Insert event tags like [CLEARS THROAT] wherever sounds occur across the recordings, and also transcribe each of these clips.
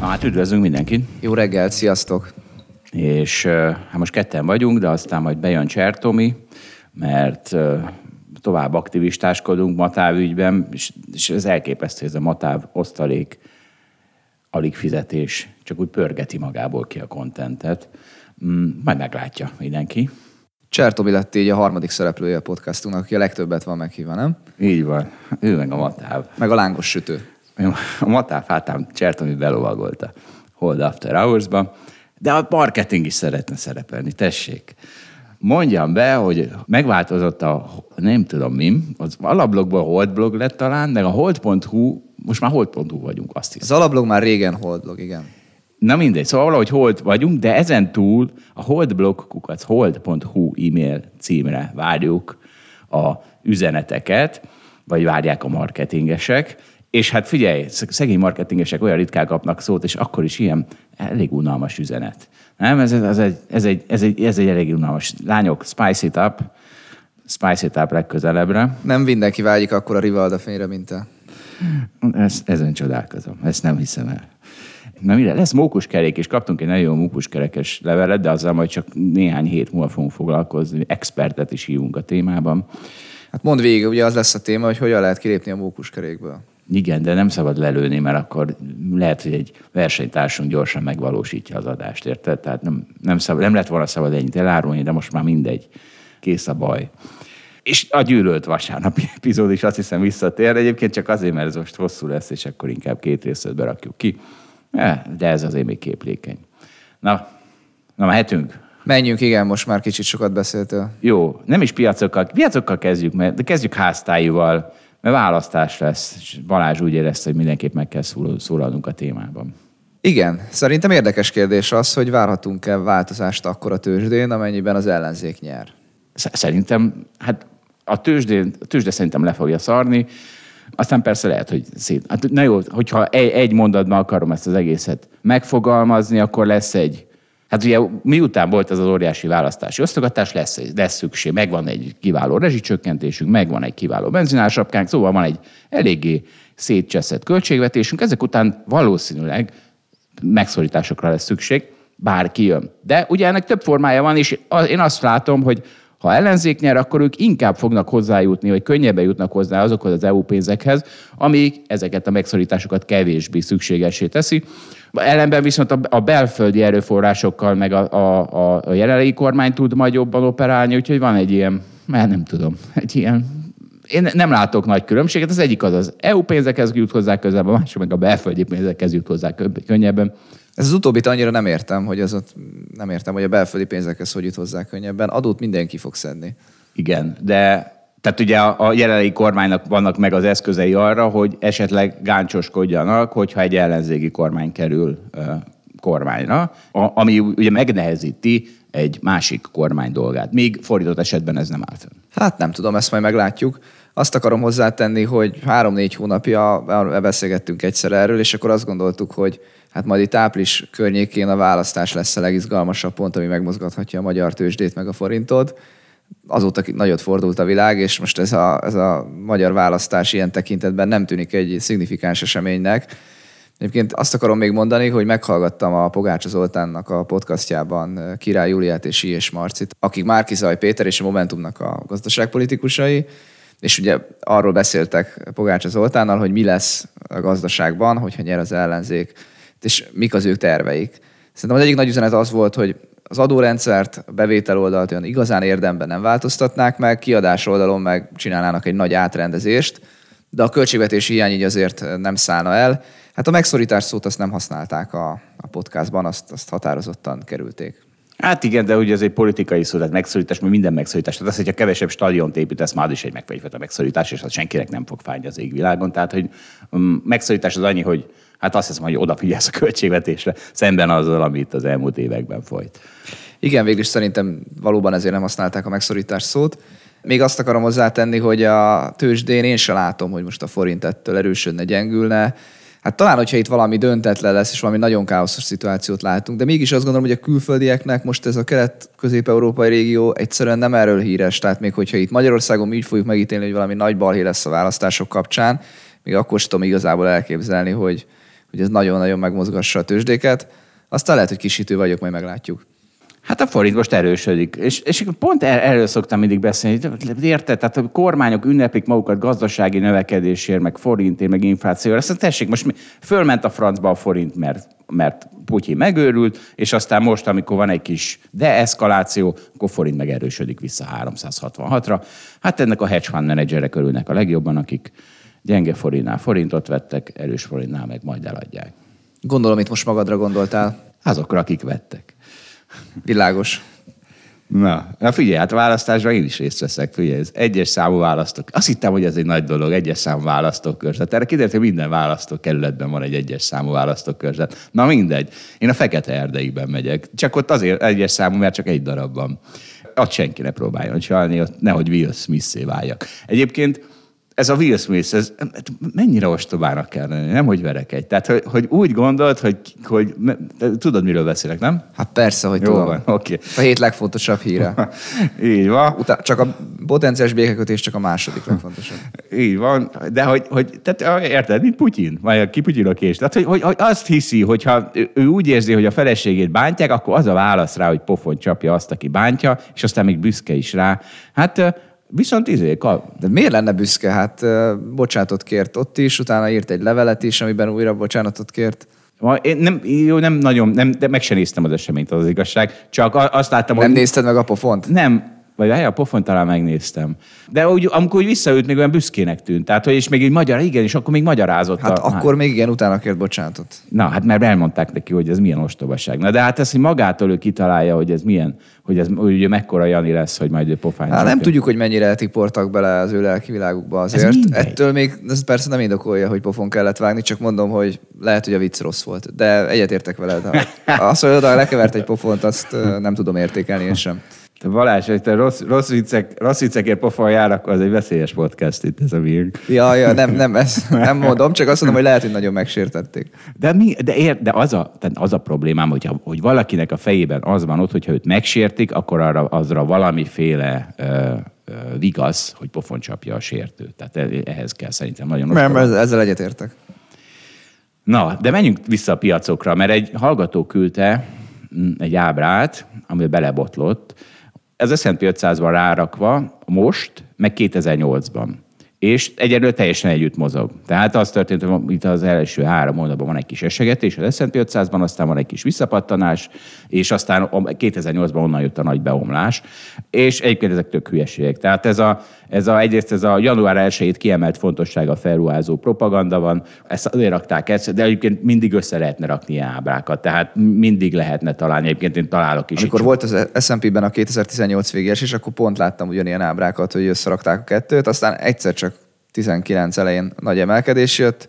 Na, hát üdvözlünk mindenkit. Jó reggelt, sziasztok! És hát most ketten vagyunk, de aztán majd bejön Csertomi, mert tovább aktivistáskodunk Matáv ügyben, és, és ez elképesztő, ez a Matáv osztalék alig fizetés, csak úgy pörgeti magából ki a kontentet. Mm, majd meglátja mindenki. Csertomi lett így a harmadik szereplője a podcastunknak, aki a legtöbbet van meghívva, nem? Így van. Ő meg a Matáv. Meg a lángos sütő. A Matáv hátám Csertomi belovagolta Hold After Hours-ba, de a marketing is szeretne szerepelni, tessék. Mondjam be, hogy megváltozott a, nem tudom mi, az alablogból Hold blog lett talán, de a hold.hu, most már hold.hu vagyunk, azt hiszem. Az alablog már régen Hold blog, igen. Na mindegy, szóval valahogy hold vagyunk, de ezen túl a holdblog kukac hold.hu e-mail címre várjuk a üzeneteket, vagy várják a marketingesek, és hát figyelj, szegény marketingesek olyan ritkán kapnak szót, és akkor is ilyen elég unalmas üzenet. Nem? Ez, ez, egy, ez, egy, ez, egy, ez egy elég unalmas. Lányok, spice it up, spice it up legközelebbre. Nem mindenki vágyik akkor a Rivalda fényre, mint te. Ez, ezen csodálkozom. Ezt nem hiszem el. Na mire? Lesz mókuskerék, és kaptunk egy nagyon jó mókuskerekes levelet, de azzal majd csak néhány hét múlva fogunk foglalkozni. Expertet is hívunk a témában. Hát mondd végig, ugye az lesz a téma, hogy hogyan lehet kilépni a mókuskerékből. Igen, de nem szabad lelőni, mert akkor lehet, hogy egy versenytársunk gyorsan megvalósítja az adást, érted? Tehát nem, nem, szabad, nem lett volna szabad ennyit elárulni, de most már mindegy. Kész a baj. És a gyűlölt vasárnap [LAUGHS] epizód is azt hiszem visszatér, egyébként csak azért, mert ez most hosszú lesz, és akkor inkább két részlet berakjuk ki. De ez azért még képlékeny. Na, na mehetünk? Menjünk, igen, most már kicsit sokat beszéltél. Jó, nem is piacokkal, piacokkal kezdjük, mert de kezdjük háztájúval mert választás lesz, és Balázs úgy érezte, hogy mindenképp meg kell szólalnunk a témában. Igen, szerintem érdekes kérdés az, hogy várhatunk-e változást akkor a tőzsdén, amennyiben az ellenzék nyer. Szerintem, hát a tőzsdén, a tőzsde szerintem le fogja szarni, aztán persze lehet, hogy szét. Hát, na jó, hogyha egy, egy mondatban akarom ezt az egészet megfogalmazni, akkor lesz egy Hát ugye miután volt ez az óriási választási osztogatás, lesz, lesz szükség, megvan egy kiváló rezsicsökkentésünk, megvan egy kiváló benzinársapkánk, szóval van egy eléggé szétcseszett költségvetésünk, ezek után valószínűleg megszorításokra lesz szükség, bárki jön. De ugye ennek több formája van, és én azt látom, hogy ha ellenzék nyer, akkor ők inkább fognak hozzájutni, vagy könnyebben jutnak hozzá azokhoz az EU pénzekhez, amik ezeket a megszorításokat kevésbé szükségesé teszi. Ellenben viszont a belföldi erőforrásokkal meg a, a, a jelenlegi kormány tud majd jobban operálni, úgyhogy van egy ilyen, mert nem tudom, egy ilyen én nem látok nagy különbséget. Az egyik az az EU pénzekhez jut hozzá közelben, a másik meg a belföldi pénzekhez jut hozzá könnyebben. Ez az utóbbit annyira nem értem, hogy az ott, nem értem, hogy a belföldi pénzekhez hogy jut hozzá könnyebben. Adót mindenki fog szedni. Igen, de tehát ugye a, a jelenlegi kormánynak vannak meg az eszközei arra, hogy esetleg gáncsoskodjanak, hogyha egy ellenzéki kormány kerül kormányra, ami ugye megnehezíti egy másik kormány dolgát. Még fordított esetben ez nem áll fönn. Hát nem tudom, ezt majd meglátjuk. Azt akarom hozzátenni, hogy három-négy hónapja beszélgettünk egyszer erről, és akkor azt gondoltuk, hogy hát majd itt április környékén a választás lesz a legizgalmasabb pont, ami megmozgathatja a magyar tőzsdét meg a forintot. Azóta nagyot fordult a világ, és most ez a, ez a magyar választás ilyen tekintetben nem tűnik egy szignifikáns eseménynek. Egyébként azt akarom még mondani, hogy meghallgattam a Pogácsa Zoltánnak a podcastjában Király Júliát és I. Marcit, akik Márki Zaj Péter és a Momentumnak a gazdaságpolitikusai, és ugye arról beszéltek Pogácsa Zoltánnal, hogy mi lesz a gazdaságban, hogyha nyer az ellenzék és mik az ő terveik. Szerintem az egyik nagy üzenet az volt, hogy az adórendszert, a bevétel oldalt olyan igazán érdemben nem változtatnák meg, kiadás oldalon meg csinálnának egy nagy átrendezést, de a költségvetési hiány így azért nem szállna el. Hát a megszorítás szót azt nem használták a, a podcastban, azt, azt határozottan kerülték. Hát igen, de ugye ez egy politikai szó, tehát megszorítás, mert minden megszorítás. Tehát az, hogyha kevesebb stadiont építesz, már is egy megfejtett megszorítás, és az senkinek nem fog fájni az égvilágon. Tehát, hogy um, megszorítás az annyi, hogy hát azt hiszem, hogy odafigyelsz a költségvetésre, szemben azzal, amit az elmúlt években folyt. Igen, végül is szerintem valóban ezért nem használták a megszorítás szót. Még azt akarom hozzátenni, hogy a tőzsdén én se látom, hogy most a forint ettől erősödne, gyengülne. Hát talán, hogyha itt valami döntetlen lesz, és valami nagyon káoszos szituációt látunk, de mégis azt gondolom, hogy a külföldieknek most ez a kelet-közép-európai régió egyszerűen nem erről híres. Tehát még hogyha itt Magyarországon így fogjuk megítélni, hogy valami nagy balhé lesz a választások kapcsán, még akkor sem tudom igazából elképzelni, hogy, hogy ez nagyon-nagyon megmozgassa a tőzsdéket. Aztán lehet, hogy kisítő vagyok, majd meglátjuk. Hát a forint most erősödik. És, és pont er, erről szoktam mindig beszélni. Érted? Tehát a kormányok ünneplik magukat gazdasági növekedésért, meg forintért, meg inflációért. Aztán tessék, most fölment a francba a forint, mert, mert Putyin megőrült, és aztán most, amikor van egy kis deeszkaláció, akkor forint meg erősödik vissza 366-ra. Hát ennek a hedge fund menedzserek örülnek a legjobban, akik gyenge forintnál forintot vettek, erős forintnál meg majd eladják. Gondolom, itt most magadra gondoltál. Azokra, akik vettek. Világos. Na, na figyelj, hát választásra én is részt veszek, figyelj, ez egyes számú választók. Azt hittem, hogy ez egy nagy dolog, egyes számú választókörzet. Erre kiderült, hogy minden választókerületben van egy egyes számú választókörzet. Na mindegy, én a Fekete Erdeiben megyek. Csak ott azért egyes számú, mert csak egy darab van. Ott senki ne próbáljon csalni, ott nehogy Will Smith-szé váljak. Egyébként ez a Will Smith, ez mennyire ostobának kell lenni, nem hogy verekedj. Tehát, hogy, hogy úgy gondolt, hogy, hogy tudod, miről beszélek, nem? Hát persze, hogy Jó tudom. van, oké. A hét legfontosabb híre. [LAUGHS] Így van. Utána csak a potenciális békekötés csak a második legfontosabb. Így van, de hogy, hogy tehát, érted, mint Putyin, vagy ki Putyin a kés. Tehát, hogy, hogy, hogy, azt hiszi, hogyha ő, ő úgy érzi, hogy a feleségét bántják, akkor az a válasz rá, hogy pofon csapja azt, aki bántja, és aztán még büszke is rá. Hát Viszont izé, kal... De miért lenne büszke? Hát bocsánatot kért ott is, utána írt egy levelet is, amiben újra bocsánatot kért. Én nem, jó, nem nagyon, nem, de meg sem néztem az eseményt, az, az igazság. Csak azt láttam, Nem hogy... nézted meg a pofont? Nem, vagy a pofon talán megnéztem. De úgy, amikor úgy visszaült, még olyan büszkének tűnt. Tehát, hogy és még egy magyar, igen, és akkor még magyarázott. Hát a, akkor még igen, utána kért bocsánatot. Na, hát mert elmondták neki, hogy ez milyen ostobaság. Na, de hát ezt, hogy magától ő kitalálja, hogy ez milyen, hogy ez hogy ugye mekkora Jani lesz, hogy majd ő pofány. Hát nem tudjuk, hogy mennyire tiportak bele az ő lelki világukba azért. Ez. Ettől még ez persze nem indokolja, hogy pofon kellett vágni, csak mondom, hogy lehet, hogy a vicc rossz volt. De egyetértek veled. [LAUGHS] Azt, hogy oda lekevert egy pofont, azt nem tudom értékelni én sem. Te Balázs, hogy te rossz, rossz, viccek, rossz viccekért pofon jár, akkor az egy veszélyes podcast itt ez a miénk. Ja, ja, nem, nem, ezt [LAUGHS] nem mondom, csak azt mondom, hogy lehet, hogy nagyon megsértették. De, mi, de, ér, de az, a, tehát az a problémám, hogyha, hogy valakinek a fejében az van ott, hogyha őt megsértik, akkor arra, azra valamiféle ö, ö, vigasz, hogy pofon csapja a sértőt. Tehát e- ehhez kell szerintem nagyon Nem, ezzel egyetértek. Na, de menjünk vissza a piacokra, mert egy hallgató küldte mm, egy ábrát, ami belebotlott. Ez S&P 500 van rárakva most, meg 2008-ban. És egyelőre teljesen együtt mozog. Tehát az történt, hogy itt az első három hónapban van egy kis esegetés az S&P 500-ban, aztán van egy kis visszapattanás, és aztán a- 2008-ban onnan jött a nagy beomlás. És egyébként ezek tök hülyeségek. Tehát ez a, ez a, egyrészt ez a január 1 kiemelt fontossága felruházó propaganda van, ezt azért rakták ezt, de egyébként mindig össze lehetne rakni ilyen ábrákat, tehát mindig lehetne találni, egyébként én találok is. Amikor volt az S&P-ben a 2018 végés, és akkor pont láttam ugyanilyen ábrákat, hogy összerakták a kettőt, aztán egyszer csak 19 elején nagy emelkedés jött,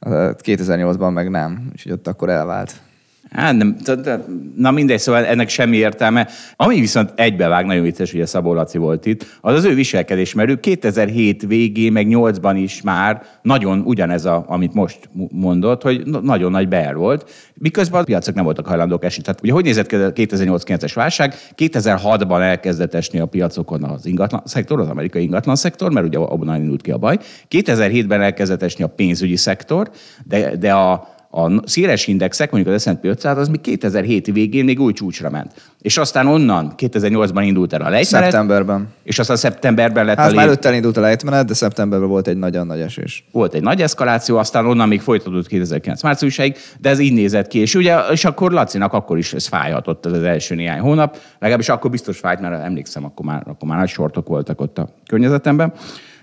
2008-ban meg nem, úgyhogy ott akkor elvált. Hát nem, na mindegy, szóval ennek semmi értelme. Ami viszont egybevág, nagyon vicces, a Szabó Laci volt itt, az az ő viselkedés, mert ő 2007 végén, meg 8-ban is már nagyon ugyanez, a, amit most mondott, hogy nagyon nagy bear volt, miközben a piacok nem voltak hajlandók esni. Tehát ugye hogy nézett ki a 2008-9-es válság? 2006-ban elkezdett esni a piacokon az ingatlan szektor, az amerikai ingatlan szektor, mert ugye abban indult ki a baj. 2007-ben elkezdett esni a pénzügyi szektor, de, de a, a széles indexek, mondjuk az S&P 500, az még 2007 végén még új csúcsra ment. És aztán onnan 2008-ban indult el a lejtmenet, Szeptemberben. és aztán szeptemberben lett Hát a lé... előtte elindult a lejtmenet, de szeptemberben volt egy nagyon nagy esés. volt egy nagy eszkaláció, aztán onnan még folytatódott 2009 márciusáig, de ez így nézett ki. És ugye, és akkor Lacinak akkor is ez fájhatott az első néhány hónap, legalábbis akkor biztos fájt, mert emlékszem, akkor már, akkor már nagy sortok voltak ott a környezetemben.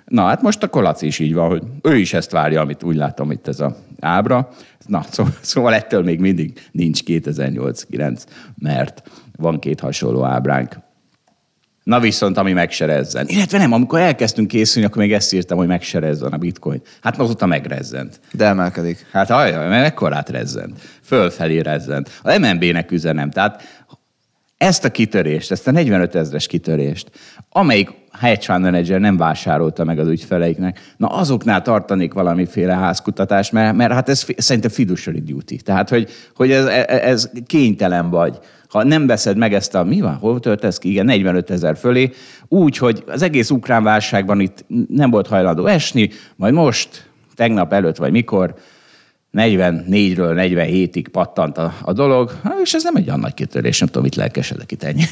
Na, hát most akkor Laci is így van, hogy ő is ezt várja, amit úgy látom itt ez a ábra. Na, szóval, szóval ettől még mindig nincs 2008-9, mert van két hasonló ábránk. Na viszont, ami megserezzen. Illetve nem, amikor elkezdtünk készülni, akkor még ezt írtam, hogy megserezzen a bitcoin. Hát azóta megrezzent. De emelkedik. Hát ajaj, mert ekkorát rezzent. Fölfelé rezzent. A MNB-nek üzenem. Tehát ezt a kitörést, ezt a 45 ezres kitörést, amelyik hedge fund manager nem vásárolta meg az ügyfeleiknek, na azoknál tartanék valamiféle házkutatást, mert, mert hát ez szerintem fiduciary duty. Tehát, hogy, hogy ez, ez kénytelen vagy ha nem veszed meg ezt a, mi van, hol tört ez ki? Igen, 45 ezer fölé, úgy, hogy az egész ukrán válságban itt nem volt hajlandó esni, majd most, tegnap előtt vagy mikor, 44-ről 47-ig pattant a, a dolog, és ez nem egy nagy kitörés, nem tudom, mit lelkesedek itt ennyi.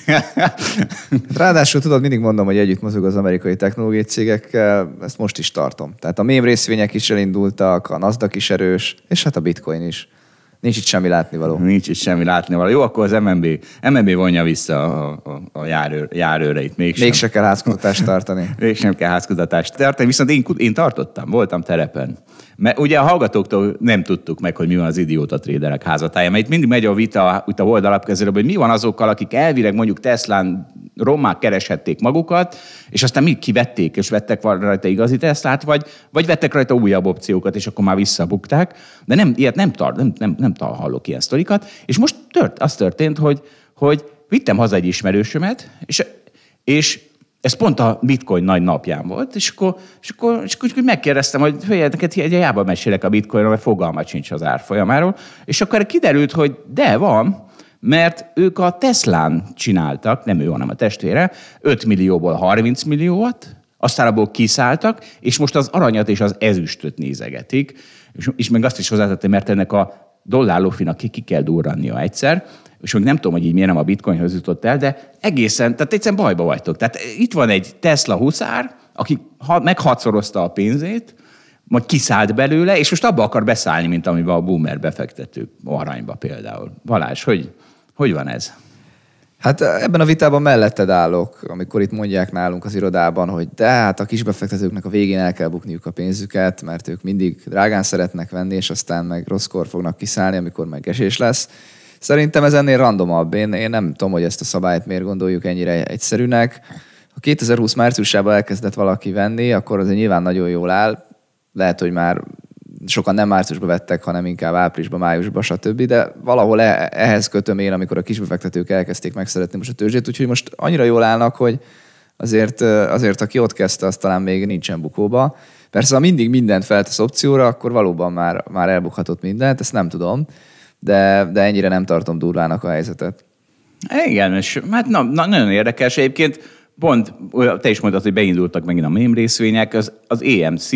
[LAUGHS] Ráadásul tudod, mindig mondom, hogy együtt mozog az amerikai technológiai cégekkel, ezt most is tartom. Tehát a mém részvények is elindultak, a Nasdaq is erős, és hát a bitcoin is. Nincs itt semmi látnivaló. Nincs itt semmi látnivaló. Jó, akkor az MNB, MNB vonja vissza a, a, a járőr, járőreit. Mégsem. Mégsem kell házkutatást tartani. [LAUGHS] Mégsem kell házkutatást tartani, viszont én, én tartottam, voltam terepen. Mert ugye a hallgatóktól nem tudtuk meg, hogy mi van az idióta tréderek házatája, mert itt mindig megy a vita itt a oldalapkezelőben, hogy mi van azokkal, akik elvileg mondjuk Teslán romák kereshették magukat, és aztán mi kivették, és vettek rajta igazi Teslát, vagy, vagy vettek rajta újabb opciókat, és akkor már visszabukták. De nem, ilyet nem, tar, nem, nem, nem tar, hallok ilyen sztorikat. És most tört, az történt, hogy, hogy vittem haza egy ismerősömet, és, és ez pont a bitcoin nagy napján volt, és akkor, és akkor, és akkor, és akkor megkérdeztem, hogy figyelj, neked hiába mesélek a bitcoinról, mert fogalmat sincs az árfolyamáról, és akkor kiderült, hogy de van, mert ők a Teslán csináltak, nem ő, hanem a testvére, 5 millióból 30 milliót, aztán abból kiszálltak, és most az aranyat és az ezüstöt nézegetik, és, és meg azt is hozzátettem, mert ennek a dollárlofinak ki, ki kell durrannia egyszer, és még nem tudom, hogy így miért nem a bitcoinhoz jutott el, de egészen, tehát egyszerűen bajba vagytok. Tehát itt van egy Tesla huszár, aki meghatszorozta a pénzét, majd kiszállt belőle, és most abba akar beszállni, mint amiben a boomer befektetők, aranyba például. Valás, hogy, hogy van ez? Hát ebben a vitában melletted állok, amikor itt mondják nálunk az irodában, hogy de hát a kisbefektetőknek a végén el kell bukniuk a pénzüket, mert ők mindig drágán szeretnek venni, és aztán meg rosszkor fognak kiszállni, amikor meg esés lesz. Szerintem ez ennél randomabb. Én, én nem tudom, hogy ezt a szabályt miért gondoljuk ennyire egyszerűnek. Ha 2020 márciusában elkezdett valaki venni, akkor azért nyilván nagyon jól áll. Lehet, hogy már sokan nem márciusban vettek, hanem inkább áprilisban, májusban, stb. De valahol e- ehhez kötöm én, amikor a kisbefektetők elkezdték megszeretni most a tőzsét, úgyhogy most annyira jól állnak, hogy azért, azért aki ott kezdte, az talán még nincsen bukóba. Persze, ha mindig mindent feltesz opcióra, akkor valóban már, már elbukhatott mindent, ezt nem tudom, de, de ennyire nem tartom durvának a helyzetet. Igen, és hát na, na, nagyon érdekes. Egyébként pont te is mondtad, hogy beindultak megint a mém részvények, az, az EMC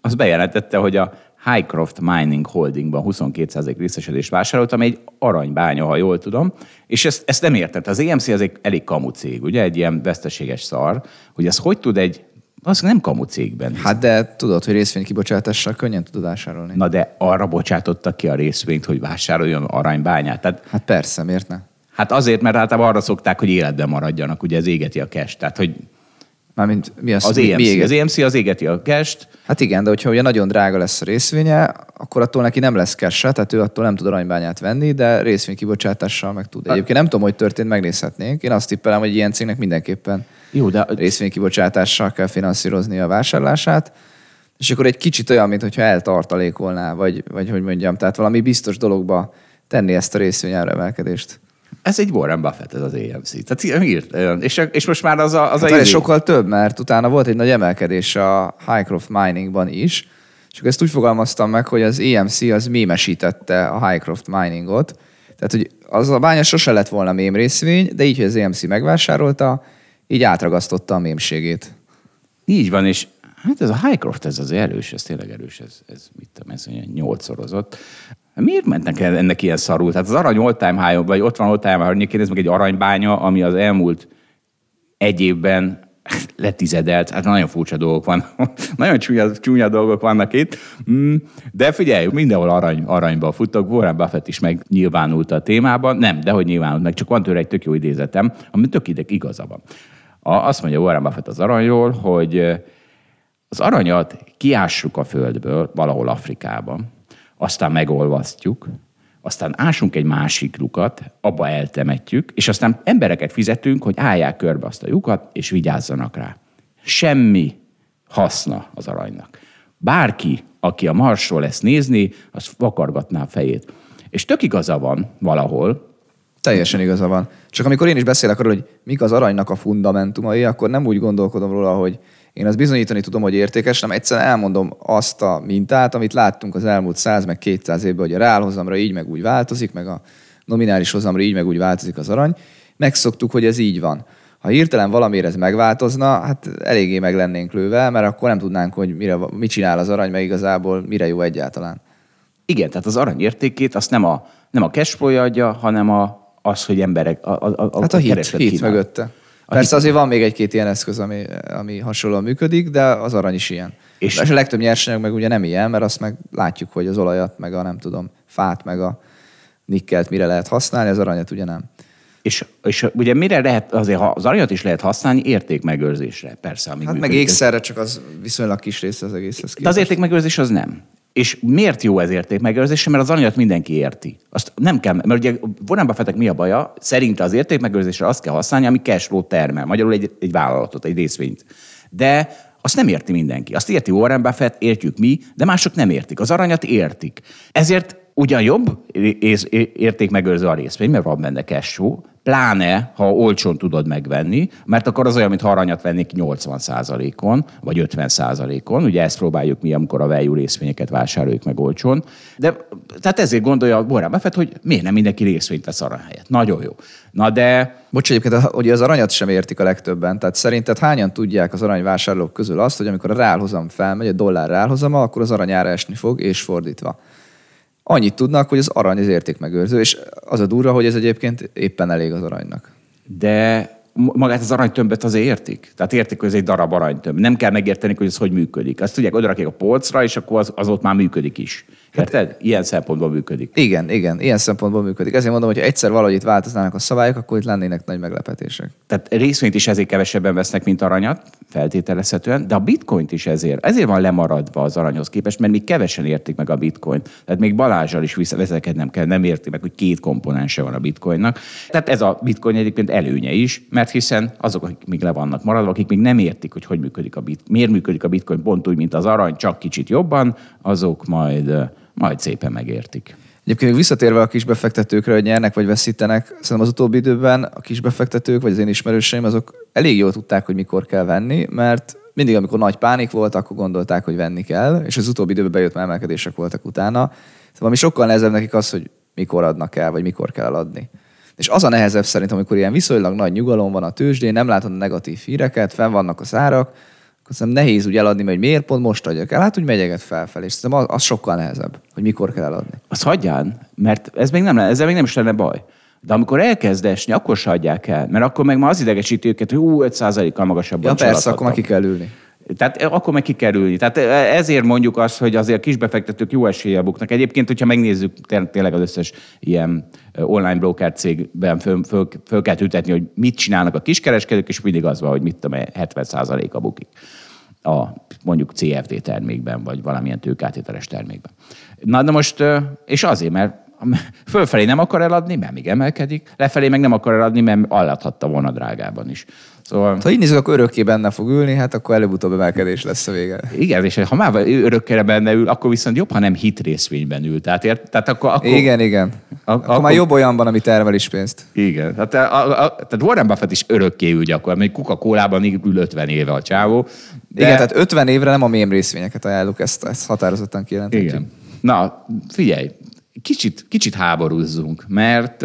az bejelentette, hogy a Highcroft Mining Holdingban 22% részesedést vásárolt, ami egy aranybánya, ha jól tudom, és ezt, ezt nem értett. Az EMC az egy elég kamu cég, ugye, egy ilyen veszteséges szar, hogy ez hogy tud egy az nem kamu cégben. Hát de tudod, hogy részvény kibocsátással könnyen tudod vásárolni. Na de arra bocsátottak ki a részvényt, hogy vásároljon aranybányát. Tehát, hát persze, miért ne? Hát azért, mert általában arra szokták, hogy életben maradjanak, ugye ez égeti a cash. Tehát, hogy Mármint mi az? Az mi, EMC, mi az EMC az égeti a cash Hát igen, de hogyha ugye nagyon drága lesz a részvénye, akkor attól neki nem lesz cash tehát ő attól nem tud aranybányát venni, de részvénykibocsátással meg tud. Egyébként nem tudom, hogy történt, megnézhetnénk. Én azt tippelem, hogy ilyen cégnek mindenképpen Jó, de... részvénykibocsátással kell finanszírozni a vásárlását. És akkor egy kicsit olyan, mintha eltartalékolná, vagy, vagy hogy mondjam, tehát valami biztos dologba tenni ezt a részvény emelkedést. Ez egy Warren Buffett, ez az AMC. Tehát írt, és, és most már az a... Az hát a sokkal több, mert utána volt egy nagy emelkedés a Highcroft Miningban is, és akkor ezt úgy fogalmaztam meg, hogy az EMC az mémesítette a Highcroft Miningot, tehát, hogy az a bánya sose lett volna mém részvény, de így, hogy az EMC megvásárolta, így átragasztotta a mémségét. Így van, és hát ez a Highcroft, ez az erős, ez tényleg erős, ez, ez mit tudom, ez nyolcszorozott. Miért mentek ennek ilyen szarul? Tehát az arany all time high, vagy ott van all time high, ez meg egy aranybánya, ami az elmúlt egy évben letizedelt, hát nagyon furcsa dolgok van, [LAUGHS] nagyon csúnya, csúnya dolgok vannak itt, mm, de figyelj, mindenhol arany, aranyba futok, Warren Buffett is megnyilvánult a témában, nem, de hogy nyilvánult meg, csak van tőle egy tök jó idézetem, ami tök ideg igaza van. A, azt mondja Warren Buffett az aranyról, hogy az aranyat kiássuk a földből valahol Afrikában, aztán megolvasztjuk, aztán ásunk egy másik lukat, abba eltemetjük, és aztán embereket fizetünk, hogy állják körbe azt a lyukat, és vigyázzanak rá. Semmi haszna az aranynak. Bárki, aki a Marsról ezt nézni, az vakargatná a fejét. És tök igaza van valahol, Teljesen igaza van. Csak amikor én is beszélek arról, hogy mik az aranynak a fundamentumai, akkor nem úgy gondolkodom róla, hogy én azt bizonyítani tudom, hogy értékes, nem egyszerűen elmondom azt a mintát, amit láttunk az elmúlt 100 meg 200 évben, hogy a reálhozamra így meg úgy változik, meg a nominális hozamra így meg úgy változik az arany. Megszoktuk, hogy ez így van. Ha hirtelen valamiért ez megváltozna, hát eléggé meg lennénk lőve, mert akkor nem tudnánk, hogy mire, mit csinál az arany, meg igazából mire jó egyáltalán. Igen, tehát az arany értékét azt nem a, nem a cashflow adja, hanem a, az, hogy emberek... A, a, a, Hát a hit, kereslet hit kínál. mögötte. A Persze hit- azért van még egy-két ilyen eszköz, ami, ami hasonlóan működik, de az arany is ilyen. És- És, a legtöbb nyersanyag meg ugye nem ilyen, mert azt meg látjuk, hogy az olajat, meg a nem tudom, fát, meg a nikkelt mire lehet használni, az aranyat ugye nem. És, és ugye mire lehet, azért ha az aranyat is lehet használni értékmegőrzésre, persze, amíg Hát meg működik. ékszerre csak az viszonylag kis része az egészhez De az értékmegőrzés az nem. És miért jó ez értékmegőrzés? Mert az aranyat mindenki érti. Azt nem kell, mert ugye Warren Buffettnek mi a baja? Szerint az értékmegőrzésre azt kell használni, ami cashflow termel. Magyarul egy, egy vállalatot, egy részvényt. De azt nem érti mindenki. Azt érti Warren Buffett, értjük mi, de mások nem értik. Az aranyat értik. Ezért ugyan jobb értékmegőrző a részvény, mert van benne cashflow, pláne, ha olcsón tudod megvenni, mert akkor az olyan, mintha aranyat vennék 80%-on, vagy 50%-on. Ugye ezt próbáljuk mi, amikor a value részvényeket vásároljuk meg olcsón. De tehát ezért gondolja Warren Buffett, hogy miért nem mindenki részvényt vesz arany helyett. Nagyon jó. Na de Bocs, egyébként, hogy az aranyat sem értik a legtöbben. Tehát szerinted hányan tudják az aranyvásárlók közül azt, hogy amikor a reálhozam felmegy, a dollár reálhozama, akkor az aranyára esni fog, és fordítva. Annyit tudnak, hogy az arany az értékmegőrző, és az a durva, hogy ez egyébként éppen elég az aranynak. de magát az aranytömböt azért értik. Tehát értik, hogy ez egy darab aranytömb. Nem kell megérteni, hogy ez hogy működik. Azt tudják, odarakják a polcra, és akkor az, az ott már működik is. Érted? Ilyen szempontból működik. Igen, igen, ilyen szempontból működik. Ezért mondom, hogy ha egyszer valahogy itt változnának a szabályok, akkor itt lennének nagy meglepetések. Tehát részvényt is ezért kevesebben vesznek, mint aranyat, feltételezhetően, de a bitcoint is ezért. Ezért van lemaradva az aranyhoz képest, mert még kevesen értik meg a bitcoint. Tehát még Balázsral is veszekednem kell, nem érti meg, hogy két komponense van a bitcoinnak. Tehát ez a bitcoin egyébként előnye is, mert hiszen azok, akik még le vannak maradva, akik még nem értik, hogy hogy működik a bit, miért működik a bitcoin pont úgy, mint az arany, csak kicsit jobban, azok majd, majd szépen megértik. Egyébként visszatérve a kisbefektetőkre, hogy nyernek vagy veszítenek, szerintem az utóbbi időben a kisbefektetők, vagy az én ismerőseim, azok elég jól tudták, hogy mikor kell venni, mert mindig, amikor nagy pánik volt, akkor gondolták, hogy venni kell, és az utóbbi időben bejött már emelkedések voltak utána. Szóval ami sokkal nehezebb nekik az, hogy mikor adnak el, vagy mikor kell eladni. És az a nehezebb szerintem, amikor ilyen viszonylag nagy nyugalom van a tőzsdén, nem látod a negatív híreket, fenn vannak az árak, szerintem nehéz úgy eladni, hogy miért pont most adjak el. Hát úgy megyeget felfelé, és szerintem az, az sokkal nehezebb, hogy mikor kell eladni. azt hagyján, mert ez még nem, ezzel még nem is lenne baj. De amikor elkezd esni, akkor se adják el, mert akkor meg már az idegesíti őket, hogy ú, 5%-kal magasabban Ja persze, akkor már ki kell ülni. Tehát akkor meg kell ülni. Tehát ezért mondjuk azt, hogy azért kisbefektetők jó eséllyel buknak. Egyébként, hogyha megnézzük té- tényleg az összes ilyen ö, online broker cégben föl, föl, föl kell tüntetni, hogy mit csinálnak a kiskereskedők, és mindig az van, hogy mit tudom, 70%-a bukik a mondjuk CFD termékben, vagy valamilyen tőkátételes termékben. Na de most, és azért, mert fölfelé nem akar eladni, mert még emelkedik, lefelé meg nem akar eladni, mert eladhatta volna drágában is. Szóval... Ha így nézzük, akkor örökké benne fog ülni, hát akkor előbb-utóbb emelkedés lesz a vége. Igen, és ha már örökkére benne ül, akkor viszont jobb, ha nem hit részvényben ül. Tehát, ért, tehát akkor, akkor, Igen, igen. Akkor, akkor- már jobb olyanban, ami termel is pénzt. Igen. Tehát, a, a, tehát Warren Buffett is örökké ül gyakorlatilag. Még Coca-Colában ül 50 éve a csávó. De... Igen, tehát 50 évre nem a mém részvényeket ajánljuk, ezt, ezt határozottan kijelenthetjük. Igen. Na, figyelj, kicsit, kicsit háborúzzunk, mert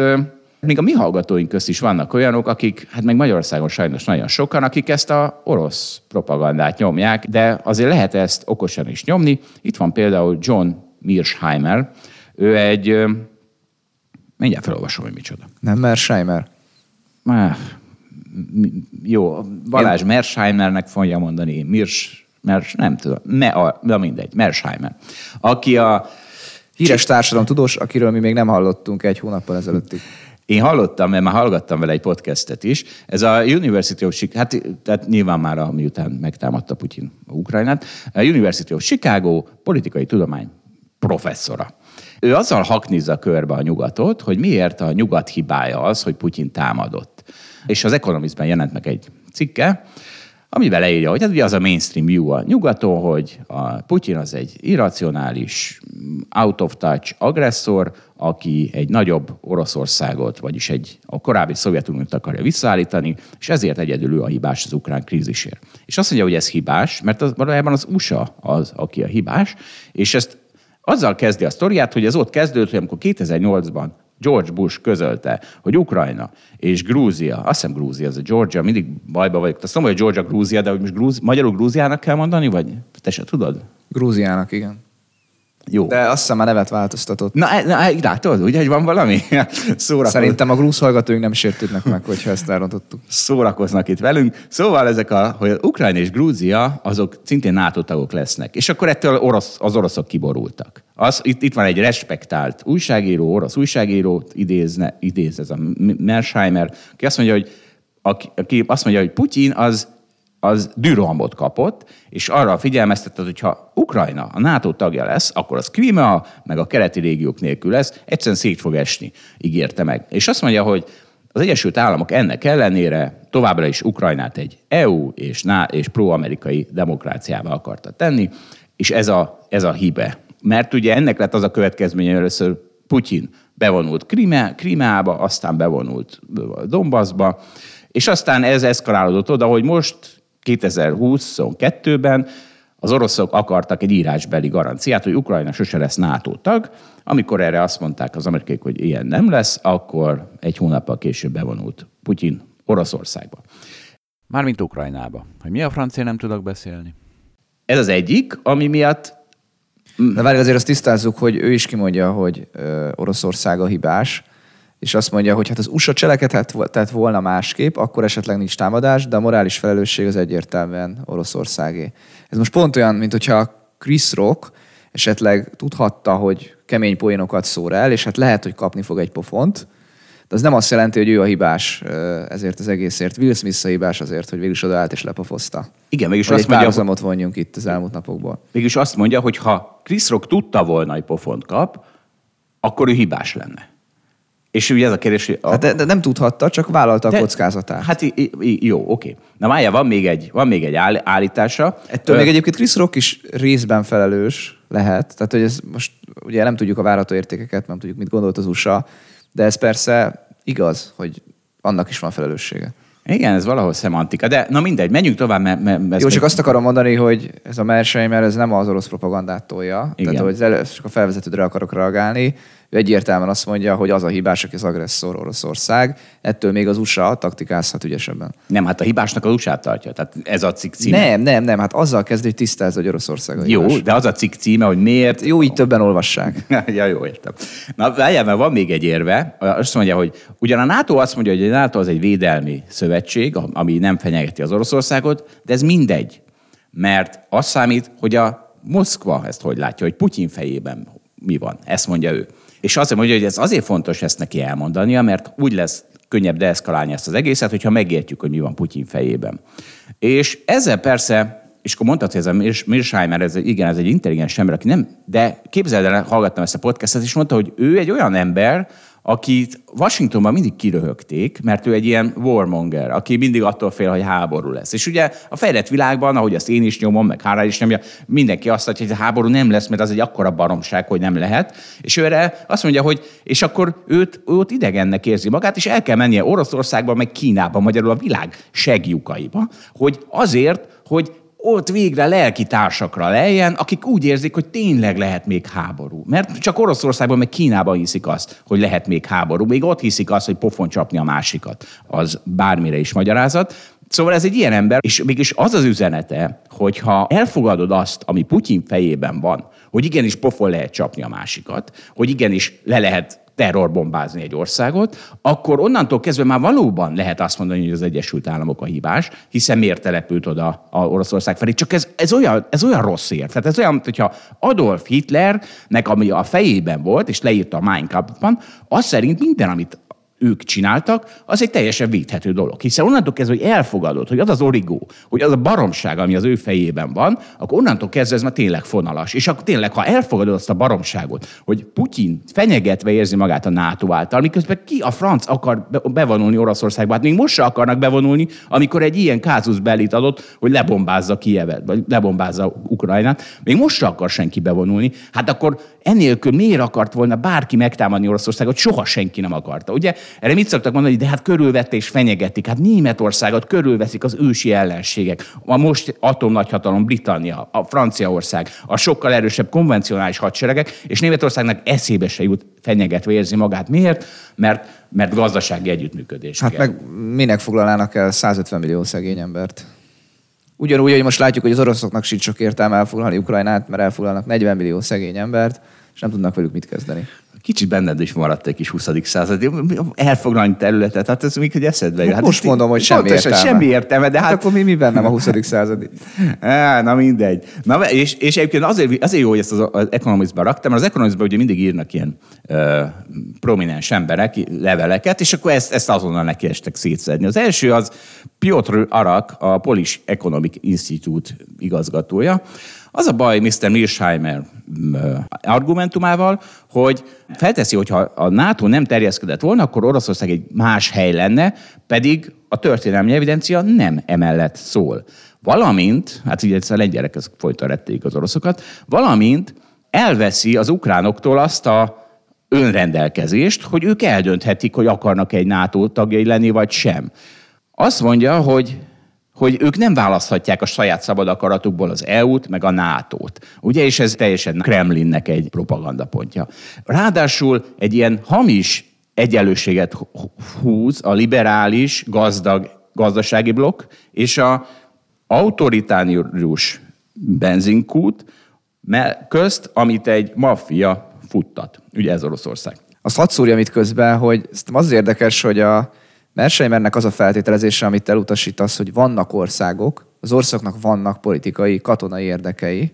még a mi hallgatóink közt is vannak olyanok, akik, hát meg Magyarországon sajnos nagyon sokan, akik ezt a orosz propagandát nyomják, de azért lehet ezt okosan is nyomni. Itt van például John Mearsheimer, ő egy, mindjárt felolvasom, hogy micsoda. Nem. Ah, mi- Jó, Balázs Mersheimernek fogja mondani, én Mirs, Mers, nem tudom, me, a, de mindegy, Mersheimer, aki a, Híres társadalomtudós, akiről mi még nem hallottunk egy hónappal ezelőttig. Én hallottam, mert már hallgattam vele egy podcastet is. Ez a University of Chicago, hát tehát nyilván már a, miután megtámadta Putyin Ukrajnát, a University of Chicago politikai tudomány professzora. Ő azzal haknizza körbe a nyugatot, hogy miért a nyugat hibája az, hogy Putyin támadott. És az Economistben jelent meg egy cikke, amiben leírja, hogy ez ugye az a mainstream view a nyugaton, hogy a Putyin az egy irracionális, out of touch agresszor, aki egy nagyobb Oroszországot, vagyis egy a korábbi Szovjetuniót akarja visszaállítani, és ezért egyedül ő a hibás az ukrán krízisért. És azt mondja, hogy ez hibás, mert az, valójában az USA az, aki a hibás, és ezt azzal kezdi a sztoriát, hogy ez ott kezdődött, hogy amikor 2008-ban George Bush közölte, hogy Ukrajna és Grúzia, azt hiszem Grúzia, az a Georgia, mindig bajba vagyok. Azt mondom, hogy Georgia, Grúzia, de hogy most Grúzi, magyarul Grúziának kell mondani, vagy te se tudod? Grúziának, igen. Jó. De azt hiszem már nevet változtatott. Na, e- na e- látod, ugye, hogy van valami? [LAUGHS] Szórakoz... Szerintem a grúz hallgatóink nem sértődnek meg, hogyha ezt elrontottuk. Szórakoznak itt velünk. Szóval ezek a, hogy Ukrajna és Grúzia, azok szintén NATO tagok lesznek. És akkor ettől orosz, az oroszok kiborultak. Az, itt, itt van egy respektált újságíró, orosz újságíró, idézne, idéz ez a Mersheimer, aki azt mondja, hogy aki, aki azt mondja, hogy Putyin az az dűrohamot kapott, és arra figyelmeztetett, hogy ha Ukrajna a NATO tagja lesz, akkor az Krímea, meg a keleti régiók nélkül lesz, egyszerűen szét fog esni, ígérte meg. És azt mondja, hogy az Egyesült Államok ennek ellenére továbbra is Ukrajnát egy EU és, és pro-amerikai demokráciával akarta tenni, és ez a, ez a hibe. Mert ugye ennek lett az a következménye, először Putyin bevonult Krímeába, aztán bevonult Donbassba, és aztán ez eszkalálódott oda, hogy most 2022-ben az oroszok akartak egy írásbeli garanciát, hogy Ukrajna sose lesz NATO tag. Amikor erre azt mondták az amerikaiak, hogy ilyen nem lesz, akkor egy hónappal később bevonult Putyin Oroszországba. Mármint Ukrajnába. Hogy mi a francia nem tudok beszélni? Ez az egyik, ami miatt de várj, azért azt tisztázzuk, hogy ő is kimondja, hogy Oroszország a hibás, és azt mondja, hogy hát az USA cselekedhet volna másképp, akkor esetleg nincs támadás, de a morális felelősség az egyértelműen Oroszországé. Ez most pont olyan, mint hogyha Chris Rock esetleg tudhatta, hogy kemény poénokat szór el, és hát lehet, hogy kapni fog egy pofont, de az nem azt jelenti, hogy ő a hibás ezért az egészért. Will Smith a hibás azért, hogy végül odaállt és lepofozta. Igen, mégis azt mondja, hogy... vonjunk itt az elmúlt napokból. Mégis azt mondja, hogy ha Chris Rock tudta volna, hogy pofont kap, akkor ő hibás lenne. És ugye ez a kérdés, hogy... A... Hát de, de nem tudhatta, csak vállalta de, a kockázatát. Hát i, i, jó, oké. Na várja, van még egy, van még egy állítása. Ettől Ö... még egyébként Chris Rock is részben felelős lehet. Tehát, hogy ez most ugye nem tudjuk a várható értékeket, nem tudjuk, mit gondolt az USA, de ez persze igaz, hogy annak is van felelőssége. Igen, ez valahol szemantika, de na mindegy, menjünk tovább. Mert, mert Jó, csak azt akarom mondani, hogy ez a Mersheimer, ez nem az orosz propagandát tolja. Igen. Tehát, hogy először csak a felvezetődre akarok reagálni. Ő egyértelműen azt mondja, hogy az a hibás, aki az agresszor Oroszország. Ettől még az USA taktikázhat ügyesebben. Nem, hát a hibásnak az usa tartja. Tehát ez a cikk címe. Nem, nem, nem. Hát azzal kezd, hogy tisztáz, hogy Oroszország a hibás. Jó, de az a cikk címe, hogy miért. Jó, így többen olvassák. [LAUGHS] ja, jó, értem. Na, várjál, mert van még egy érve. Azt mondja, hogy ugyan a NATO azt mondja, hogy a NATO az egy védelmi szövetség, ami nem fenyegeti az Oroszországot, de ez mindegy. Mert az számít, hogy a Moszkva ezt hogy látja, hogy Putyin fejében mi van. Ezt mondja ő. És azt mondja, hogy ez azért fontos ezt neki elmondania, mert úgy lesz könnyebb deeszkalálni ezt az egészet, hogyha megértjük, hogy mi van Putyin fejében. És ezzel persze, és akkor mondtad, hogy ez a Mirsheimer, ez, igen, ez egy intelligens ember, aki nem, de képzeld el, hallgattam ezt a podcastet, és mondta, hogy ő egy olyan ember, akit Washingtonban mindig kiröhögték, mert ő egy ilyen warmonger, aki mindig attól fél, hogy háború lesz. És ugye a fejlett világban, ahogy azt én is nyomom, meg Hára is nyomja, mindenki azt mondja, hogy a háború nem lesz, mert az egy akkora baromság, hogy nem lehet. És ő erre azt mondja, hogy és akkor őt, őt idegennek érzi magát, és el kell mennie Oroszországba, meg Kínába, magyarul a világ segjukaiba, hogy azért, hogy ott végre lelki társakra lejjen, akik úgy érzik, hogy tényleg lehet még háború. Mert csak Oroszországban, meg Kínában hiszik azt, hogy lehet még háború. Még ott hiszik azt, hogy pofon csapni a másikat. Az bármire is magyarázat. Szóval ez egy ilyen ember, és mégis az az üzenete, hogyha elfogadod azt, ami Putyin fejében van, hogy igenis pofon lehet csapni a másikat, hogy igenis le lehet terrorbombázni egy országot, akkor onnantól kezdve már valóban lehet azt mondani, hogy az Egyesült Államok a hibás, hiszen miért települt oda a Oroszország felé. Csak ez, ez, olyan, ez olyan rossz ér. Tehát ez olyan, hogyha Adolf Hitlernek, ami a fejében volt, és leírta a Mein Kampfban, az szerint minden, amit ők csináltak, az egy teljesen védhető dolog. Hiszen onnantól kezdve, hogy elfogadod, hogy az az origó, hogy az a baromság, ami az ő fejében van, akkor onnantól kezdve ez már tényleg fonalas. És akkor tényleg, ha elfogadod azt a baromságot, hogy Putyin fenyegetve érzi magát a NATO által, miközben ki a franc akar bevonulni Oroszországba, hát még most se akarnak bevonulni, amikor egy ilyen kázus belit adott, hogy lebombázza Kievet, vagy lebombázza Ukrajnát, még most se akar senki bevonulni. Hát akkor Enélkül miért akart volna bárki megtámadni Oroszországot? Soha senki nem akarta. Ugye erre mit szoktak mondani, de hát körülvette és fenyegetik. Hát Németországot körülveszik az ősi ellenségek. A most atomnagyhatalom Britannia, a Franciaország, a sokkal erősebb konvencionális hadseregek, és Németországnak eszébe se jut fenyegetve érzi magát. Miért? Mert, mert gazdasági együttműködés. Hát kell. meg minek foglalnának el 150 millió szegény embert? Ugyanúgy, hogy most látjuk, hogy az oroszoknak sincs sok értelme elfoglalni Ukrajnát, mert elfoglalnak 40 millió szegény embert, és nem tudnak velük mit kezdeni. Kicsit benned is maradt egy kis 20. század. Elfoglalni területet, hát ez még, hogy eszedbe jön. Hát most mondom, hogy semmi értelme. Semmi értelme, de hát... hát... akkor mi, mi bennem a 20. századi? [LAUGHS] Á, na mindegy. Na, és, és egyébként azért, azért jó, hogy ezt az, az Economist-ba raktam, mert az Economist-ban ugye mindig írnak ilyen uh, prominens emberek leveleket, és akkor ezt, ezt azonnal neki estek szétszedni. Az első az Piotr Arak, a Polish Economic Institute igazgatója, az a baj Mr. Milsheimer argumentumával, hogy felteszi, hogy ha a NATO nem terjeszkedett volna, akkor Oroszország egy más hely lenne, pedig a történelmi evidencia nem emellett szól. Valamint, hát ugye a lengyelek ezt folytatták az oroszokat, valamint elveszi az ukránoktól azt a önrendelkezést, hogy ők eldönthetik, hogy akarnak egy NATO tagjai lenni, vagy sem. Azt mondja, hogy hogy ők nem választhatják a saját szabad akaratukból az EU-t, meg a NATO-t. Ugye, és ez teljesen Kremlinnek egy propagandapontja. Ráadásul egy ilyen hamis egyenlőséget húz a liberális, gazdag gazdasági blokk és a autoritárius benzinkút közt, amit egy maffia futtat. Ugye ez Oroszország. Azt hadd szúrjam itt közben, hogy az érdekes, hogy a Merseimernek az a feltételezése, amit elutasítasz, hogy vannak országok, az országoknak vannak politikai, katonai érdekei,